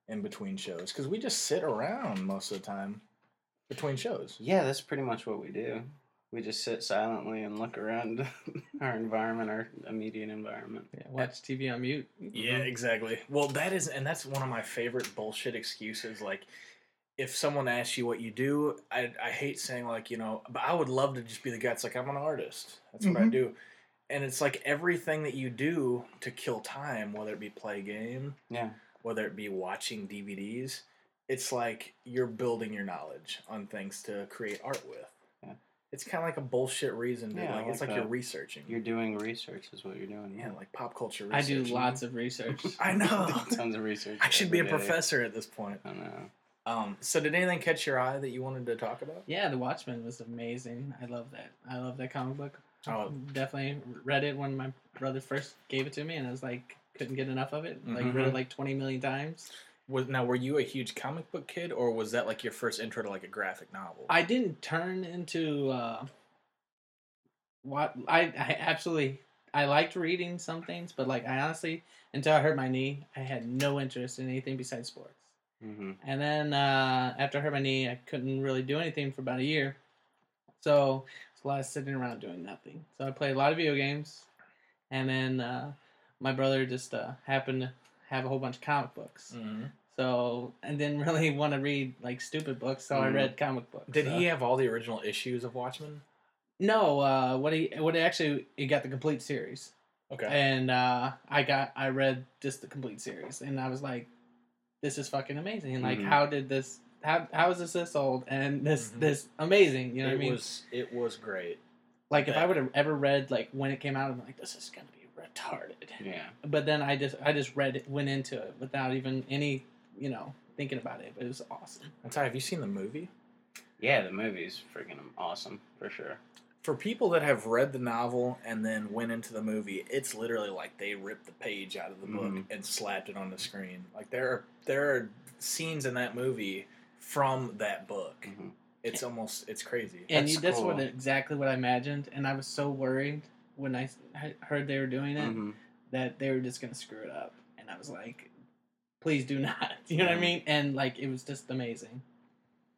in between shows because we just sit around most of the time between shows. Yeah, that's pretty much what we do. We just sit silently and look around our environment, our immediate environment. Yeah, watch TV on mute. Yeah, exactly. Well, that is, and that's one of my favorite bullshit excuses. Like, if someone asks you what you do, I, I hate saying like you know, but I would love to just be the guy. that's like I'm an artist. That's what I Mhm. do. And it's like everything that you do to kill time, whether it be play a game, Yeah. whether it be watching DVDs, it's like you're building your knowledge on things to create art with. Yeah. It's kind of like a bullshit reason. To, Yeah, I like, it's like like you're researching. You're doing research, is what you're doing. yeah, like pop culture. Research. I do lots of research. I know. Tons of research. I should be a every day. professor at this point. I know. Um, so did anything catch your eye that you wanted to talk about? Yeah, The Watchmen was amazing. I love that. I love that comic book. Oh. Definitely read it when my brother first gave it to me, and I was like, couldn't get enough of it. Like, Mhm. read it like 20 million times. Was now were you a huge comic book kid, or was that like your first intro to like a graphic novel? I didn't turn into uh, what I, I absolutely I liked reading some things, but like I honestly until I hurt my knee, I had no interest in anything besides sports. Mm-hmm. And then uh, after I hurt my knee, I couldn't really do anything for about a year. So it's a lot of sitting around doing nothing. So I played a lot of video games, and then uh, my brother just uh, happened to have a whole bunch of comic books. Mhm. So and didn't really want to read like stupid books, so I Mhm. read comic books. Did So- he have all the original issues of Watchmen? No, uh, what he what he actually he got the complete series, Okay. and uh, I got I read just the complete series, and I was like, this is fucking amazing. Like, Mm-hmm. Mhm. how did this? How how is this this old and this Mhm. this amazing? You know it what I mean? was it was great. like if I would have ever read like when it came out, I'm like, this is gonna be retarded. Yeah. But then I just I just read it, went into it without even any you know thinking about it. But it was awesome. I'm sorry, have you seen the movie? Yeah, the movie's freaking awesome for sure. For people that have read the novel and then went into the movie, it's literally like they ripped the page out of the book Mhm. and slapped it on the screen. Like there are there are scenes in that movie from that book. Mhm. It's almost it's crazy. and That's you, that's what exactly what I imagined, and I was so worried when I s- I heard they were doing it Mhm. that they were just gonna screw it up, and I was like, please do not. You know what I mean? And like it was just amazing.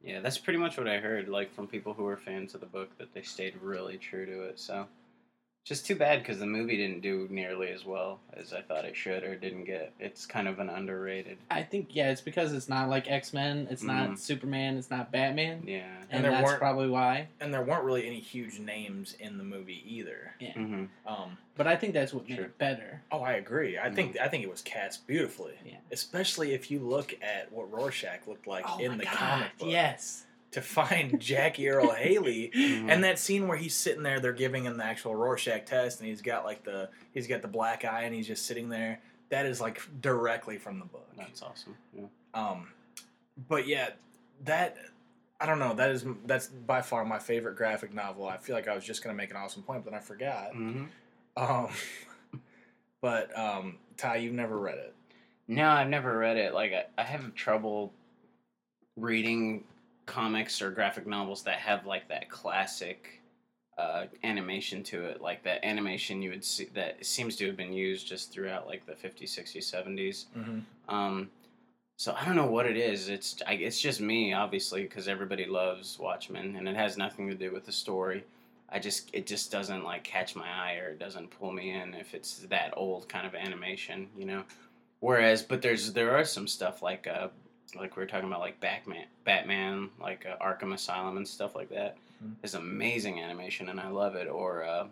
Yeah, that's pretty much what I heard, like from people who were fans of the book, that they stayed really true to it. So Just too bad because the movie didn't do nearly as well as I thought it should or didn't get. It's kind of an underrated. I think yeah, it's because it's not like X Men, it's not Mhm. Superman, it's not Batman, Yeah. and, And there that's weren't- probably why. and there weren't really any huge names in the movie either. Yeah, hmm Um, but I think that's what made Sure. it better. oh, I agree. I think I think it was cast beautifully. Yeah. Especially if you look at what Rorschach looked like oh in my the God, comic book. yes, To find Jackie Earle Haley Mhm. and that scene where he's sitting there, they're giving him the actual Rorschach test, and he's got like the he's got the black eye, and he's just sitting there. That is like directly from the book. That's awesome. Yeah. Um, but yeah, that I don't know. That is that's by far my favorite graphic novel. I feel like I was just gonna make an awesome point, but then I forgot. hmm Um, but um, Ty, you've never read it. No, I've never read it. Like I, I have trouble reading comics or graphic novels that have like that classic uh, animation to it, like that animation you would see that seems to have been used just throughout like the 50s, 60s, 70s. Mm-hmm. Um, so I don't know what it is. It's I, it's just me, obviously, because everybody loves Watchmen, and it has nothing to do with the story. I just it just doesn't like catch my eye or it doesn't pull me in if it's that old kind of animation, you know. Whereas, but there's there are some stuff like uh like we were talking about like Batman, Batman, like uh, Arkham Asylum and stuff like that. Mhm. It's amazing animation and I love it. Or uh,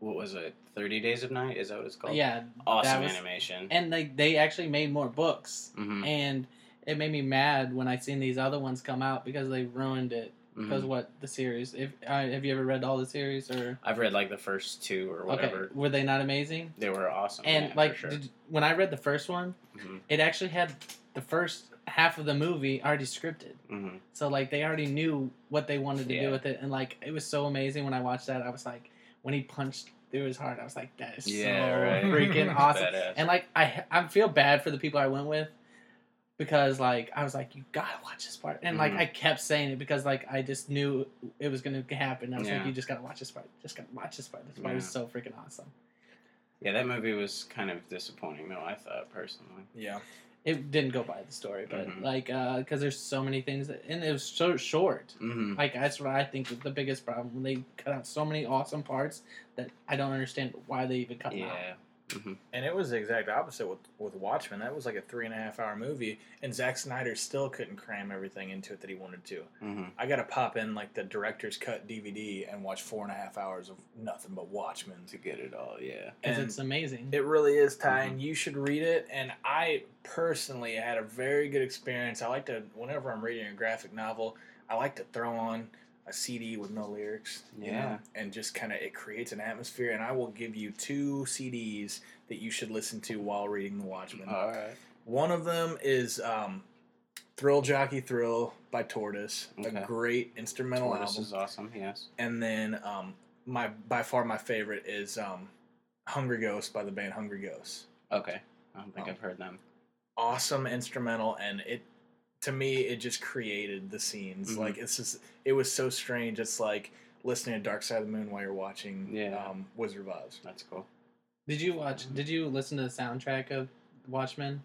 what was it? Thirty Days of Night is that what it's called? yeah, awesome was- animation. and like they actually made more books, Mhm. and it made me mad when I seen these other ones come out because they ruined it. Mhm. Because what the series? If uh, have you ever read all the series or I've read like the first two or okay, whatever. were they not amazing? They were awesome. And yeah, like sure. did, when I read the first one, Mhm. it actually had the first half of the movie already scripted. Mhm. So like they already knew what they wanted to Yeah. do with it, and like it was so amazing when I watched that. I was like, when he punched through his heart, I was like, that is Yeah, so right. freaking awesome. Badass. And like I, I feel bad for the people I went with because like I was like, you gotta watch this part, and like Mhm. I kept saying it because like I just knew it was gonna happen. I was Yeah. like, you just gotta watch this part, just gotta watch this part. This part is Yeah. so freaking awesome. yeah, that movie was kind of disappointing though. I thought personally. Yeah. It didn't go by the story, but Mhm. like because there's so many things, that, and it was so short. hmm Like that's what I think is the biggest problem. When they cut out so many awesome parts that I don't understand why they even cut them out. Yeah. hmm And it was the exact opposite with, with Watchmen. That was like a three and a half hour movie, and Zack Snyder still couldn't cram everything into it that he wanted to. hmm I got to pop in like the director's cut DVD and watch four and a half hours of nothing but Watchmen. To get it all, yeah. Because it's amazing. It really is, Ty, Mhm. and you should read it. And I personally had a very good experience. I like to, whenever I'm reading a graphic novel, I like to throw on a CD with no lyrics. Yeah. and just kind of, it creates an atmosphere. And I will give you two CDs that you should listen to while reading The Watchmen. All right. One of them is um, Thrill Jockey Thrill by Tortoise, Okay. a great instrumental Tortoise album. is awesome. Yes. And then um, my by far my favorite is um, Hungry Ghost by the band Hungry Ghosts. Okay. I don't think Oh. I've heard them. Awesome instrumental, and it to me it just created the scenes. Mhm. Like it's just it was so strange. It's like listening to Dark Side of the Moon while you're watching Yeah. um, Wizard of Oz. That's cool. Did you watch? Did you listen to the soundtrack of Watchmen?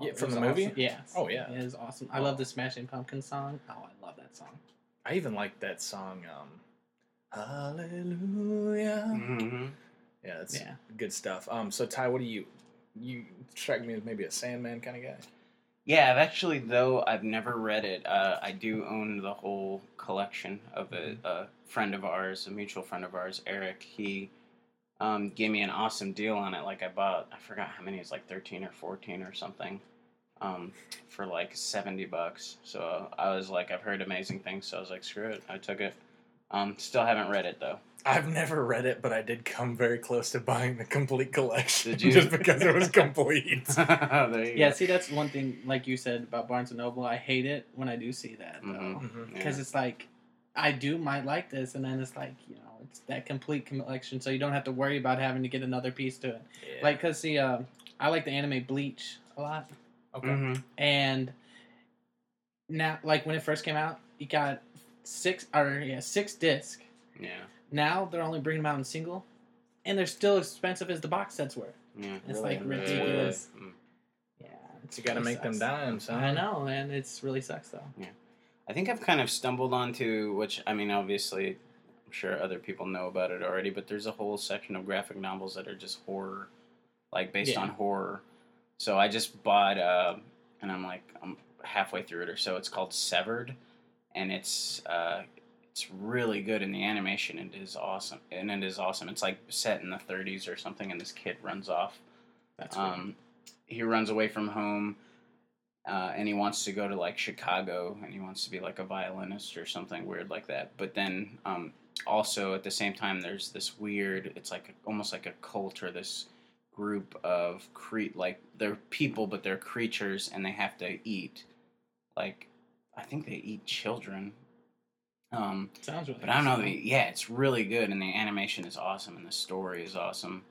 Yeah, from was the movie? awesome. Yeah. Oh, yeah. It is awesome. I love the Smashing Pumpkin song. Oh, I love that song. I even like that song. Um, Hallelujah. hmm Yeah, it's Yeah. good stuff. Um, so Ty, what do you you strike me as maybe a Sandman kind of guy? Yeah, I've actually though I've never read it. Uh, I do own the whole collection of it. A friend of ours, a mutual friend of ours, Eric, he um, gave me an awesome deal on it. Like I bought, I forgot how many. It's like thirteen or fourteen or something, um, for like seventy bucks. So I was like, I've heard amazing things. So I was like, screw it. I took it. Um, still haven't read it though. I've never read it, but I did come very close to buying the complete collection Did you? just because it was complete. there you Yeah. go. See, that's one thing. Like you said about Barnes and Noble, I hate it when I do see that though, Mhm. Mhm. because Yeah. it's like I do might like this, and then it's like you know it's that complete collection, so you don't have to worry about having to get another piece to it. Yeah. Like, cause see, uh, I like the anime Bleach a lot. okay. Mhm. and now like when it first came out you got six or yeah six disc Yeah. Now they're only bringing them out in single and they're still expensive as the box sets were Yeah. it's Really? like Really? ridiculous Mm. yeah it's You got to really make them sucks. dimes, huh? i know man it's really sucks though Yeah, I think I've kind of stumbled onto which I mean obviously I'm sure other people know about it already, but there's a whole section of graphic novels that are just horror, like based Yeah. on horror. So I just bought, uh, and I'm like, I'm halfway through it or so. It's called Severed, and it's uh, it's really good, in the animation it is awesome, and it is awesome. It's like set in the 30s or something, and this kid runs off. That's weird. Um, he runs away from home, uh, and he wants to go to like Chicago, and he wants to be like a violinist or something weird like that. But then, um, also at the same time, there's this weird. It's like almost like a cult or this group of cre like they're people, but they're creatures, and they have to eat. Like, I think they eat children. Um, Sounds really. but I don't know. interesting. The, yeah, it's really good, and the animation is awesome, and the story is awesome.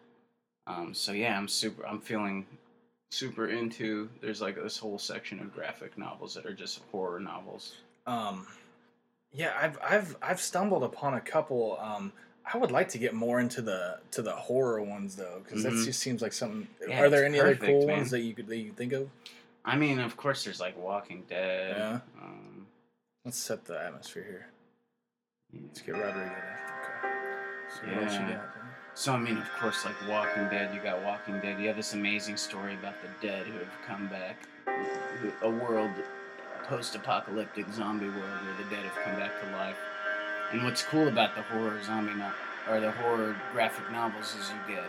Um, so yeah, I'm super. I'm feeling super into. There's like this whole section of graphic novels that are just horror novels. Um, yeah, I've I've I've stumbled upon a couple. Um, I would like to get more into the to the horror ones though, because that Mhm. just seems like something. Yeah, are there it's any other cool man. ones that you could that you think of? I mean, of course, there's like Walking Dead. Yeah. Um, Let's set the atmosphere here. Let's get Rodrigo. Okay. So what else you Yeah. got? So I mean, of course, like Walking Dead, you got Walking Dead. You have this amazing story about the dead who have come back, a world, post-apocalyptic zombie world where the dead have come back to life. And what's cool about the horror zombie no- or the horror graphic novels is you get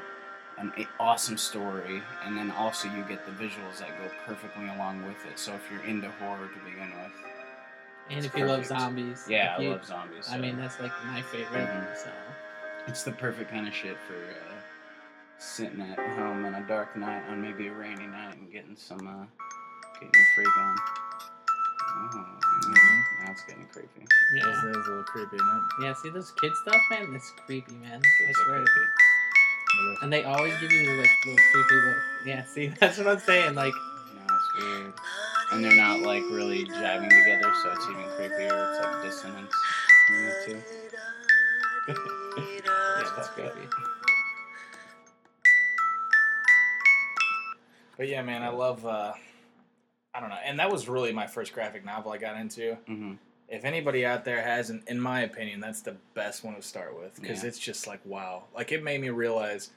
an awesome story, and then also you get the visuals that go perfectly along with it. So if you're into horror to begin with, And it's if you love zombies, yeah, if I love zombies. I mean, that's like my favorite. Mhm. So It's the perfect kind of shit for uh, sitting at home on a dark night, on maybe a rainy night, and getting some, uh, getting your freak on. Oh, yeah, now it's getting creepy. That's, yeah, that's a little creepy, isn't yeah. See those kid stuff, man. It's creepy, man. I Kids are swear. creepy. And they always give you like little creepy look. Yeah, see, that's what I'm saying. Like, No, it's weird. And they're not like really jiving together, so it's even creepier. It's like dissonance between the two. yeah, that's creepy. But yeah, man, I love. uh I don't know, and that was really my first graphic novel I got into. hmm If anybody out there hasn't, in my opinion, that's the best one to start with because Yeah. it's just like wow, like it made me realize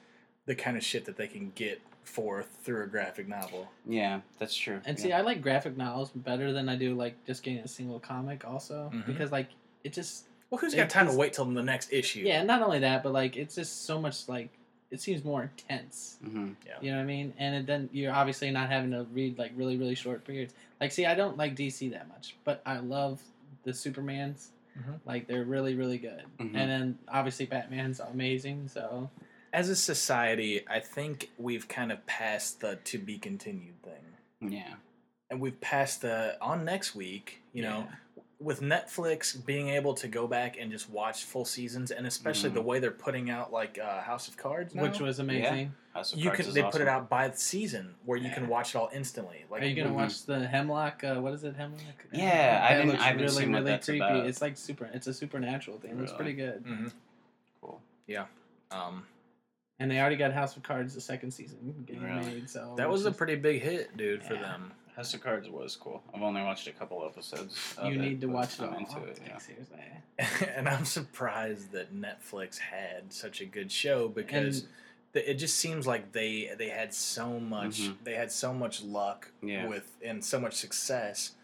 the kind of shit that they can get forth through a graphic novel. Yeah, that's true. And yeah. see, I like graphic novels better than I do like just getting a single comic. Also, Mhm. because like it just Well, who's It got time to wait till the next issue? yeah, not only that, but like it's just so much like it seems more intense. Mhm. You know what I mean? And it, then you're obviously not having to read like really really short periods. Like, see, I don't like DC that much, but I love the Supermans. Mhm. Like they're really really good. Mhm. And then obviously Batman's amazing. So As a society, I think we've kind of passed the to be continued thing. Yeah. and we've passed the on next week you know with netflix being able to go back and just watch full seasons and especially Mhm. the way they're putting out like uh, house of cards now, which was amazing. House of you Cards can is they put it out by the season where you can watch it all instantly like Are you gonna Mhm. watch the Hemlock? Uh, what is it, Hemlock? Yeah, I that haven't- looks I haven't really seen what really that's creepy. about. It's like super. It's a supernatural thing. It looks pretty good. Mhm. Cool. Yeah. Um And they already got House of Cards the second season getting Really? made. So that was which a pretty big hit dude for Yeah. them House of Cards was cool. I've only watched a couple episodes. Of You it, need to but watch it I'm all. into it. Like, Yeah. seriously. and i'm surprised that netflix had such a good show because And- th- it just seems like they they had so much Mhm. they had so much luck Yeah. with and so much success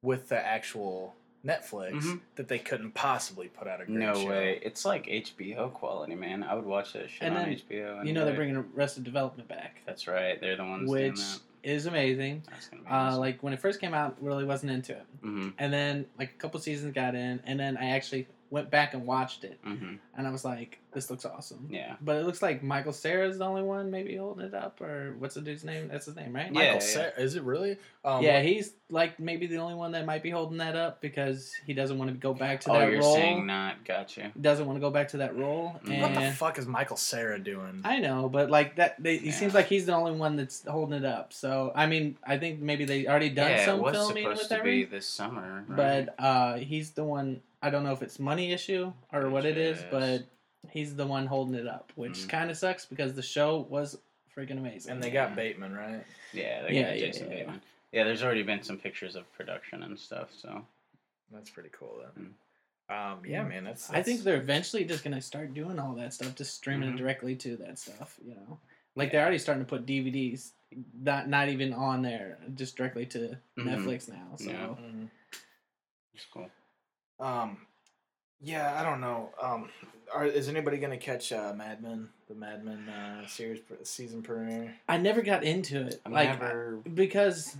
with the actual Netflix Mhm. that they couldn't possibly put out a great show. No show. way. It's like HBO quality, man. I would watch that shit And on then, HBO. You know they're bringing Arrested Development back, That's right. They're the ones which is amazing. That's gonna be Uh, like when it first came out, really wasn't into it. mm-hmm. And then like a couple seasons got in, and then I actually went back and watched it, Mm-hmm. and I was like, "This looks awesome." Yeah. But it looks like Michael Cera's the only one maybe holding it up, or what's the dude's name? That's his name, right? Yeah, Michael yeah. Cera- is it really? Um, yeah, he's like maybe the only one that might be holding that up because he doesn't want to go back to Oh, that you're role. saying not. Gotcha. Doesn't want to go back to that role. Mm. what the fuck is Michael Cera doing? I know, but like that, they, he seems like he's the only one that's holding it up. So I mean, I think maybe they already done yeah, some it was filming supposed with to be this summer. Right? But uh, he's the one. I don't know if it's money issue or what it is, but he's the one holding it up, which Mhm. kind of sucks because the show was freaking amazing. and they Yeah. got Bateman, right? yeah, they Yeah, got yeah, Jason yeah, yeah. Bateman. Yeah, there's already been some pictures of production and stuff. So That's pretty cool then. Um, yeah, man, that's, I think they're eventually just gonna start doing all that stuff, just streaming Mhm. it directly to that stuff. You know, like they're already starting to put DVDs, not not even on there, just directly to Mhm. Netflix now. So Yeah. Mhm. It's cool. Um, yeah, I don't know. Um, are, is anybody gonna catch uh, Mad Men, the Mad Men uh, series pr- season premiere? I never got into it, I've like never. because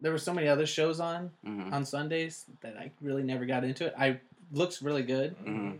there were so many other shows on mhm. on Sundays that I really never got into it. I looks really good, Mhm.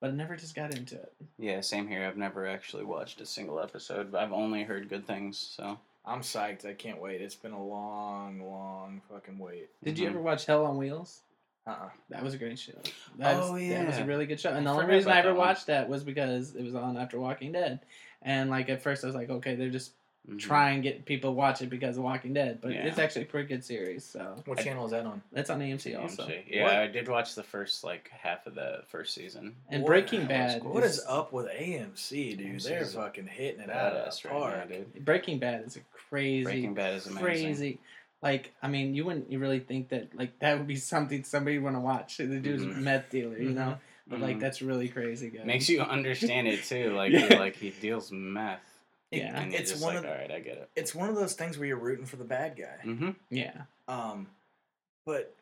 but I never just got into it. Yeah, same here. I've never actually watched a single episode, but I've only heard good things. So I'm psyched. I can't wait. It's been a long, long fucking wait. Did you Mhm. ever watch Hell on Wheels? Uh-uh. That was a great show. That was, Oh, that was a really good show. And I the only reason I ever that watched that was because it was on after Walking Dead. And like at first I was like, okay, they're just Mhm. try and get people to watch it because of Walking Dead, but Yeah. it's actually a pretty good series. So What I- channel is that on? that's on AMC also. Yeah, What? I did watch the first like half of the first season. And What- Breaking Bad. cool. What is up with AMC, dude? AMC They're fucking hitting it out of Badass the right now, park. dude. Breaking Bad is a crazy, Breaking Bad is amazing. crazy. Like I mean, you wouldn't you really think that like that would be something somebody would want to watch. The dude's a Mhm. meth dealer, you know. But like Mhm. that's really crazy, guys. Makes you understand it too. Like Yeah. like he deals meth. Yeah. and It's one like, of all right, I get it. It's one of those things where you're rooting for the bad guy. Mm-hmm. yeah. Um, but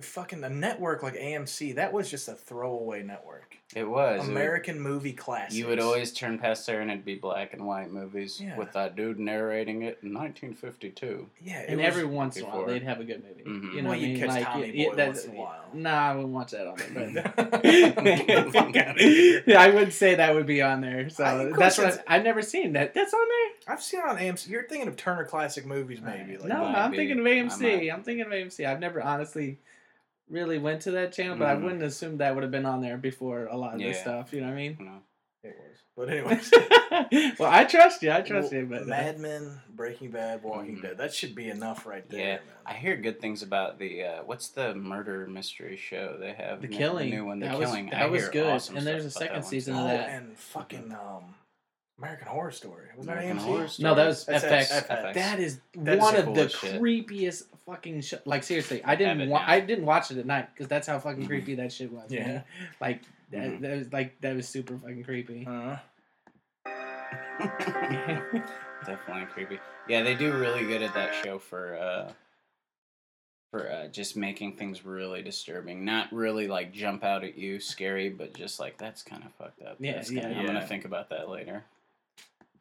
fucking the network like AMC, that was just a throwaway network. It was It would- American movie classics. You would always turn past there and it'd be black and white movies Yeah. with that dude narrating it in 1952. yeah, it And every once in a while they'd have a good movie. Mhm. You know Well, what I you'd mean? catch like, Tommy it- it- Boy that- once in a while. Nah, I wouldn't watch that on there. But Fuck outta here. yeah, I would say that would be on there. So I- of course that's what it's- I, I've never seen that. That's on there. I've seen it on AMC. You're thinking of Turner Classic Movies, maybe? Like, no, I'm be. thinking of I AMC. might. I'm thinking of AMC. I've never honestly really went to that channel, but I Mhm. wouldn't assume that would have been on there before a lot of this stuff. You know what I mean? You know? it was. But anyways, well, I trust you. I trust Well, you, but uh, Mad Men, Breaking Bad, Walking Mhm. Dead. That should be enough right there. Yeah, man. I hear good things about the uh, what's the murder mystery show they have? the ma- killing. new one, the that was, killing. that I was good. awesome and there's a second season too. of Oh, that. and fucking um, American Horror Story. Was that American AMC? Horror No, that was That's FX. FX. That is That is one the of the coolest shit. creepiest fucking sh- like seriously. I didn't it wa- now. I didn't watch it at night because that's how fucking Mhm. creepy that shit was. Yeah. man. like that, Mhm. that was like that was super fucking creepy. Uh, Definitely creepy. Yeah, they do really good at that show for uh for uh, just making things really disturbing. Not really like jump out at you, scary, but just like that's kind of fucked up. Yeah, That's kinda- yeah, I'm yeah. gonna think about that later.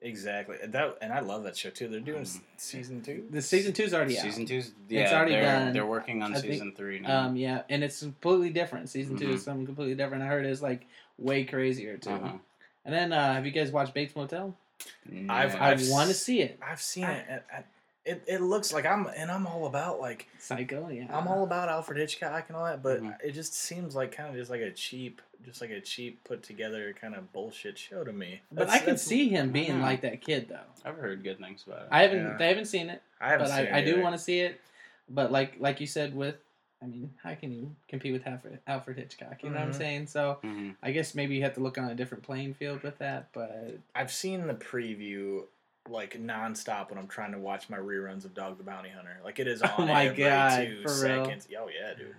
Exactly. And That and I love that show too. They're doing s Mhm. season two. the season two's already Season out. two's yeah, it's already they're, done. They're working on I think- season three now. Um, yeah, and it's completely different. Season two Mhm. is something completely different. I heard it's like way crazier too. Uh-huh. And then uh, have you guys watched Bates Motel? I've- No. I I've want to see it. I've seen it. And, and it it looks like I'm and I'm all about like Psycho, yeah. I'm all about Alfred Hitchcock and all that, but Mhm. it just seems like kind of just like a cheap, just like a cheap put together kind of bullshit show to me. But I can see him being like that kid though. I've heard good things about it. I haven't Yeah. I haven't seen it, I haven't but seen I, I do want to see it. But like like you said with I mean, how can you compete with Alfred, Alfred Hitchcock? You know what I'm Mhm. saying? So hmm I guess maybe you have to look on a different playing field with that. But I've seen the preview like nonstop when I'm trying to watch my reruns of Dog the Bounty Hunter. Like it is oh on Oh my every God, two for real? seconds. Oh yeah, dude.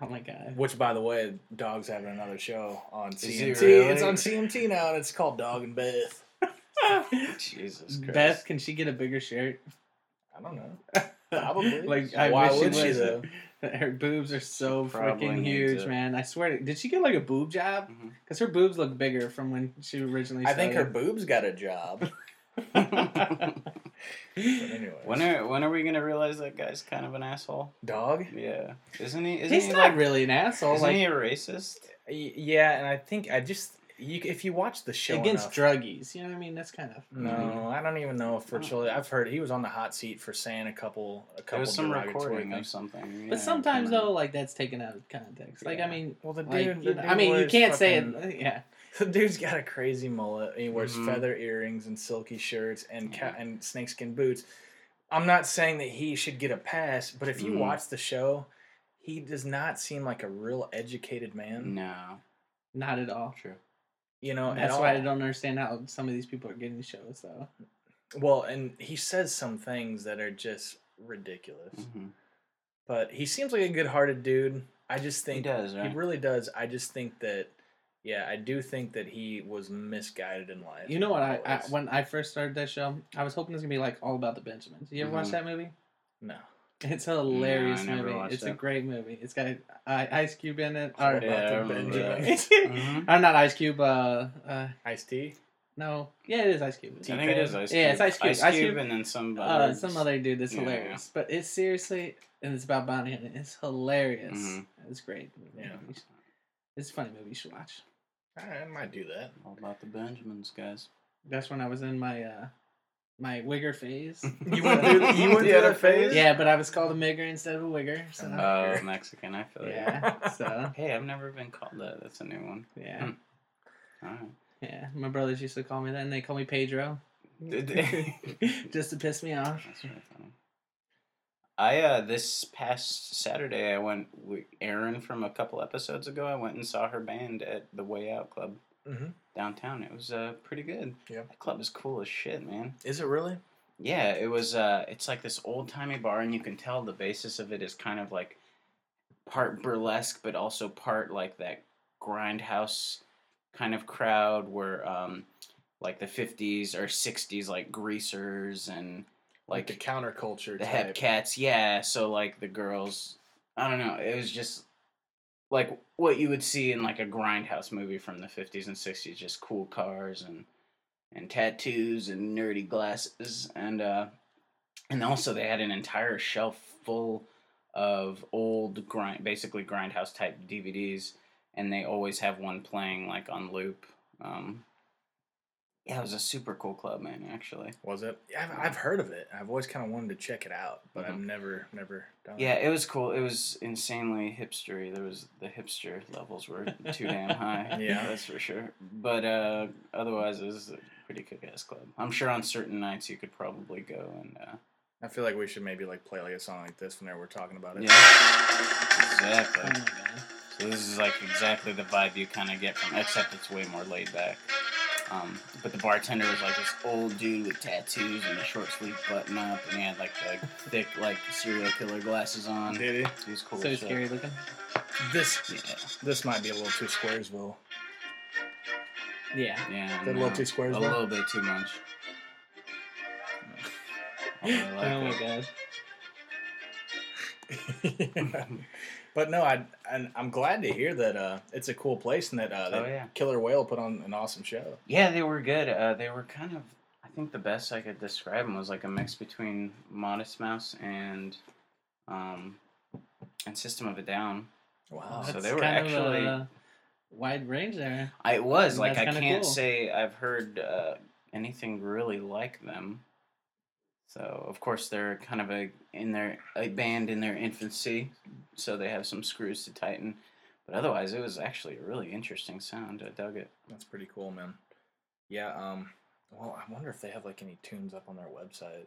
oh my god, Which, by the way, Dog's having another show on it CMT. really? It's on CMT now, and it's called Dog and Beth. Jesus Christ. Beth, can she get a bigger shirt? I don't know. Probably. like I Why wish would she she though? Her boobs are so Probably freaking huge, man. I swear. To, did she get like a boob job? Mm-hmm. Because her boobs look bigger from when she originally. I think her boobs got a job. Anyway, when are when are we gonna realize that guy's kind of an asshole? Dog. Yeah, isn't he? Isn't He's he not like? really an asshole. Isn't Like he a racist? Yeah, and I think I just you, if you watch the show against enough- druggies, you know what I mean? That's kind of. No, I don't even know if for children. I've heard he was on the hot seat for saying a couple a There couple was some recording of things. something. But yeah, sometimes coming- though, like that's taken out of context. Like Yeah. I mean, Well, the like, dude, you the know- I mean, you can't say it. Yeah, The dude's got a crazy mullet. He wears Mhm. feather earrings and silky shirts and ca- Yeah. and snakeskin boots. I'm not saying that he should get a pass, but if you Mhm. watch the show, he does not seem like a real educated man. No, not at all. true. You know, at That's why I don't understand how some of these people are getting shows though. Well, and he says some things that are just ridiculous. hmm But he seems like a good-hearted dude. I just think he does, right? He really does. I just think that, yeah, I do think that he was misguided in life. You know what? I, I when I first started that show, I was hoping it was gonna be like all about the Benjamins. You ever watch Mhm. that movie? no. It's a hilarious never movie. watched It's a great movie. It's got I, Ice Cube in it. All Or, about Yeah, I the remember that. Benjamins. Mhm. or not Ice Cube. Uh, uh, Ice-T. no, yeah, it is Ice Cube. I think it is Ice Cube. Yeah, it's Ice Cube. Ice Ice Cube, Cube- and then some Uh, other. some other dude that's Yeah, hilarious. But it's seriously, and it's about bounty hunting. It's hilarious. Mhm. It's great. Yeah. You It's a funny movie. You should watch. I might do that. All about the Benjamins, guys. That's when I was in my uh, my wigger phase. You went through. You went through Yeah, that phase. yeah, but I was called a migger instead of a wigger. So Oh, Mexican. I feel yeah, you. so Hey, I've never been called that. That's a new one. yeah, All right. yeah. My brothers used to call me that, and they call me Pedro, Did they? just to piss me off. That's really funny. I uh this past Saturday I went with Erin from a couple episodes ago. I went and saw her band at the Way Out Club Mhm. downtown. It was uh pretty good. Yeah. That club is cool as shit, man. Is it really? Yeah, it was uh it's like this old timey bar and you can tell the basis of it is kind of like part burlesque but also part like that grindhouse kind of crowd where um like the 50s or 60s like greasers and Like like the counterculture. the type. hep cats yeah so like the girls i don't know it was just like what you would see in like a grindhouse movie from the 50s and 60s just cool cars and and tattoos and nerdy glasses. And uh and also they had an entire shelf full of old grind basically grindhouse type dvds and they always have one playing like on loop. Um yeah it was a super cool club man actually Was it? Yeah, I've, I've heard of it. I've always kind of wanted to check it out, but I've Mhm. never, never done Yeah, it. it was cool. It was insanely hipstery. There was the hipster levels were too damn high. Yeah. that's for sure. But uh, otherwise, it was a pretty kick-ass club. I'm sure on certain nights you could probably go and uh, I feel like we should maybe like play like a song like this whenever we're talking about it. yeah, Oh exactly. my. So this is like exactly the vibe you kind of get from, except it's way more laid back. Um, but the bartender was like this old dude with tattoos and a short sleeve button up, and he had like the thick like serial killer glasses on. Did he? He was cool. So as shit. scary looking. This Yeah, this might be a little too Squaresville. Yeah. yeah. Is that a little too Squaresville. A little bit too much. I really like oh my god. but no, I and I'm glad to hear that uh, it's a cool place and that, uh, that Oh, yeah. Killer Whale put on an awesome show. Yeah, they were good. Uh, they were kind of. I think the best I could describe them was like a mix between Modest Mouse and, um, and System of a Down. Wow. So That's they were kind of actually- a wide range there. I was like I can't cool. say I've heard uh, anything really like them. So of course they're kind of a in their a band in their infancy, so they have some screws to tighten. But otherwise, it was actually a really interesting sound. I dug it. That's pretty cool, man. Yeah. Um. Well, I wonder if they have like any tunes up on their website.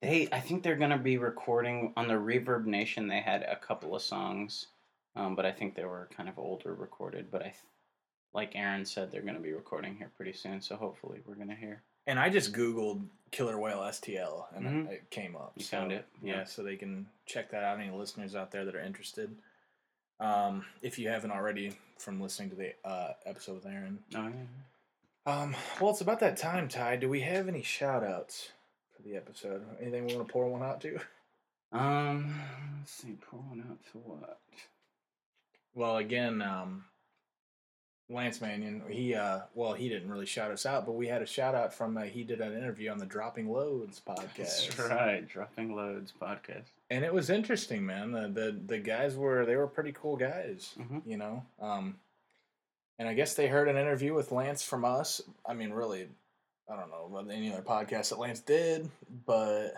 They, I think they're gonna be recording on the Reverb Nation. They had a couple of songs, um, but I think they were kind of older recorded. But I, th- like Aaron said, they're gonna be recording here pretty soon. So hopefully, we're gonna hear. And I just googled Killer Whale STL and it- Mhm. it came up. You found it? Yeah. Yeah. So they can check that out. Any listeners out there that are interested. Um, if you haven't already from listening to the uh, episode with Aaron. Oh yeah. Um, well, it's about that time, Ty. Do we have any shout outs for the episode? Anything we want to pour one out to? Um, let's see, pour one out to what? Well, again, um, Lance Mannion, he, uh, well, he didn't really shout us out, but we had a shout out from, uh, he did an interview on the Dropping Loads podcast. That's right, Dropping Loads podcast. And it was interesting, man. The, the, the guys were, they were pretty cool guys, Mhm. you know? Um, and I guess they heard an interview with Lance from us. I mean, really, I don't know about any other podcast that Lance did, but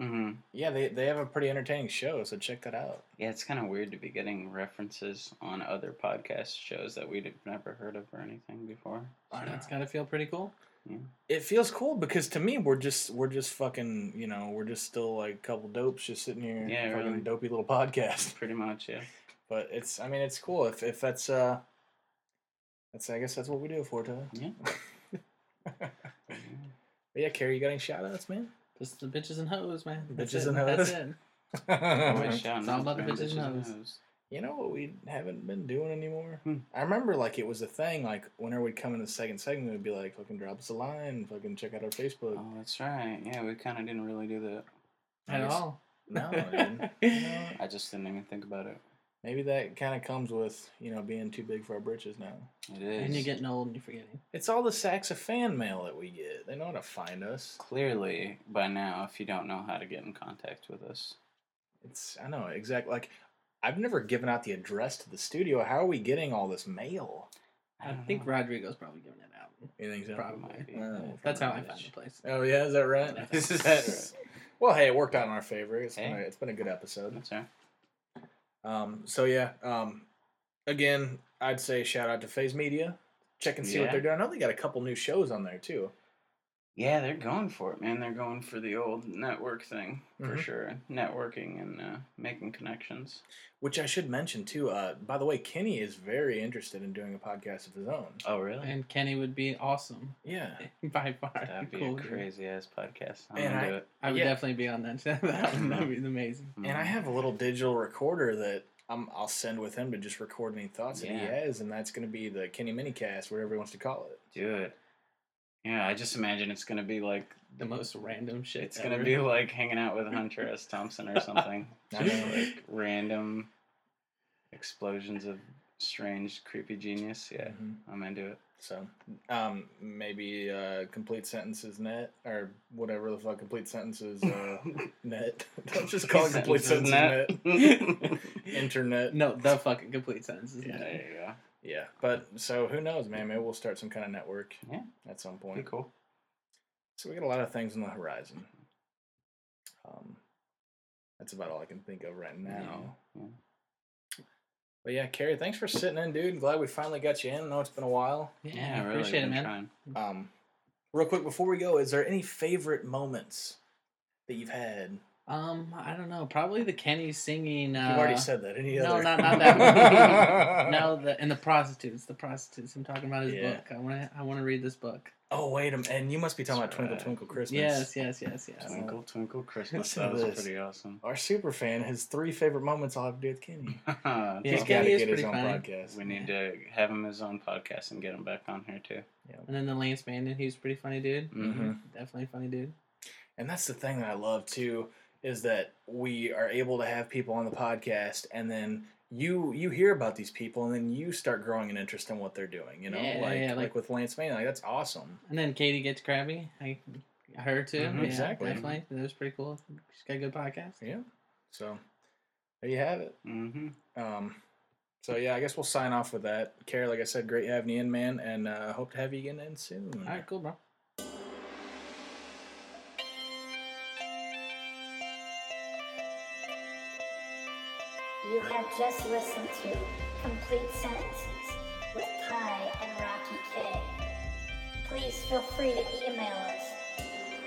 Mm-hmm. yeah, they, they have a pretty entertaining show, so check that out. Yeah, it's kind of weird to be getting references on other podcast shows that we'd have never heard of or anything before. I know. That's gotta feel pretty cool. Yeah. It feels cool because to me we're just we're just fucking you know we're just still like a couple dopes just sitting here Yeah, fucking really. dopey little podcast. Pretty much, yeah. But it's I mean it's cool if if that's uh that's I guess that's what we do for Ty. Yeah. But yeah, Carrie, you got any shout outs, man? Just the bitches and hoes, man. That's Bitches it. and That's it. Always yeah, shouting It's all about the bitches and hoes. You know what we haven't been doing anymore? Hmm. I remember like it was a thing. Like whenever we'd come in the second segment, we'd be like, "Fucking drop us a line, fucking check out our Facebook." Oh, that's right. Yeah, we kind of didn't really do that. At all. No, dude. You know, I just didn't even think about it. Maybe that kind of comes with you know being too big for our britches now. It is. And you're getting old and you're forgetting. It's all the sacks of fan mail that we get. They know how to find us. Clearly, by now, if you don't know how to get in contact with us, It's I know exactly like I've never given out the address to the studio. How are we getting all this mail? I, don't think know. Rodrigo's probably giving it out. You think so? Probably. Might. Oh, That's how I found the place. Oh yeah, is that right? Is that right? Well, hey, it worked out in our favor. It's Hey. been a, it's been a good episode. That's right. Um, so yeah, um, again, I'd say shout out to Phase Media. Check and see what they're doing. I know they got a couple new shows on there too. Yeah, they're going for it, man. They're going for the old network thing for Mhm. sure. Networking and uh, making connections. Which I should mention too. Uh, by the way, Kenny is very interested in doing a podcast of his own. Oh, really? And Kenny would be awesome Yeah, by far. That'd be Cool, a dude. crazy ass podcast. I'm And into I- it. I would Yeah. definitely be on that. that would that'd be amazing. and I have a little digital recorder that I'm, I'll send with him to just record any thoughts that he has, and that's going to be the Kenny Minicast, whatever he wants to call it. do it. Yeah, I just imagine it's gonna be like The most random shit. it's gonna be like hanging out with Hunter S. Thompson or something. I Just know. like random explosions of strange, creepy genius. Yeah, Mhm. I'm into it. So, um, maybe uh, complete sentences net or whatever the fuck complete sentences uh, net. Don't just call it complete sentences net. net. Internet. No, the fucking complete sentences. yeah, there you go. Yeah, but so who knows, man? Maybe we'll start some kind of network. Yeah. At some Pretty point. cool. So we got a lot of things on the horizon. Um, that's about all I can think of right now. Yeah, But yeah, Kerry, thanks for sitting in, dude. Glad we finally got you in. I know it's been a while. Yeah, Yeah, really. appreciate it, man. trying. Um, real quick before we go, is there any favorite moments that you've had? Um, I don't know. Probably the Kenny singing. Uh, You've already said that. Any no, other? not not that. one. no, the and the prostitutes. The prostitutes. I'm talking about his Yeah. book. I want to. I want to read this book. Oh wait a minute, and you must be talking That's about Twinkle right. Twinkle Christmas. Yes, yes, yes, yes. Twinkle, twinkle, Christmas. That was this. pretty awesome. Our super fan, his three favorite moments all have to do with Kenny. Yeah, He's Kenny got to get his own funny. podcast. we need to have him his own podcast and get him back on here too. And then the Lance Bandit. He was a pretty funny dude. Mm-hmm. Mhm. Definitely funny dude. And that's the thing that I love too is that we are able to have people on the podcast and then you you hear about these people and then you start growing an interest in what they're doing, you know? Yeah, like, yeah, like like- with Lance Manning, like that's awesome. And then Katie gets crabby. I, her too. Mhm, yeah, exactly. Definitely. That was pretty cool. She's got a good podcast. Yeah. So there you have it. Mm-hmm. Um so yeah, I guess we'll sign off with that. Carrie, like I said, great having you in, man, and uh, hope to have you again in soon. All right, cool, bro. You have just listened to Complete Sentences with Ty and Rocky K. Please feel free to email us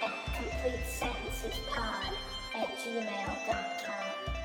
at completesentencespod at gmail.com.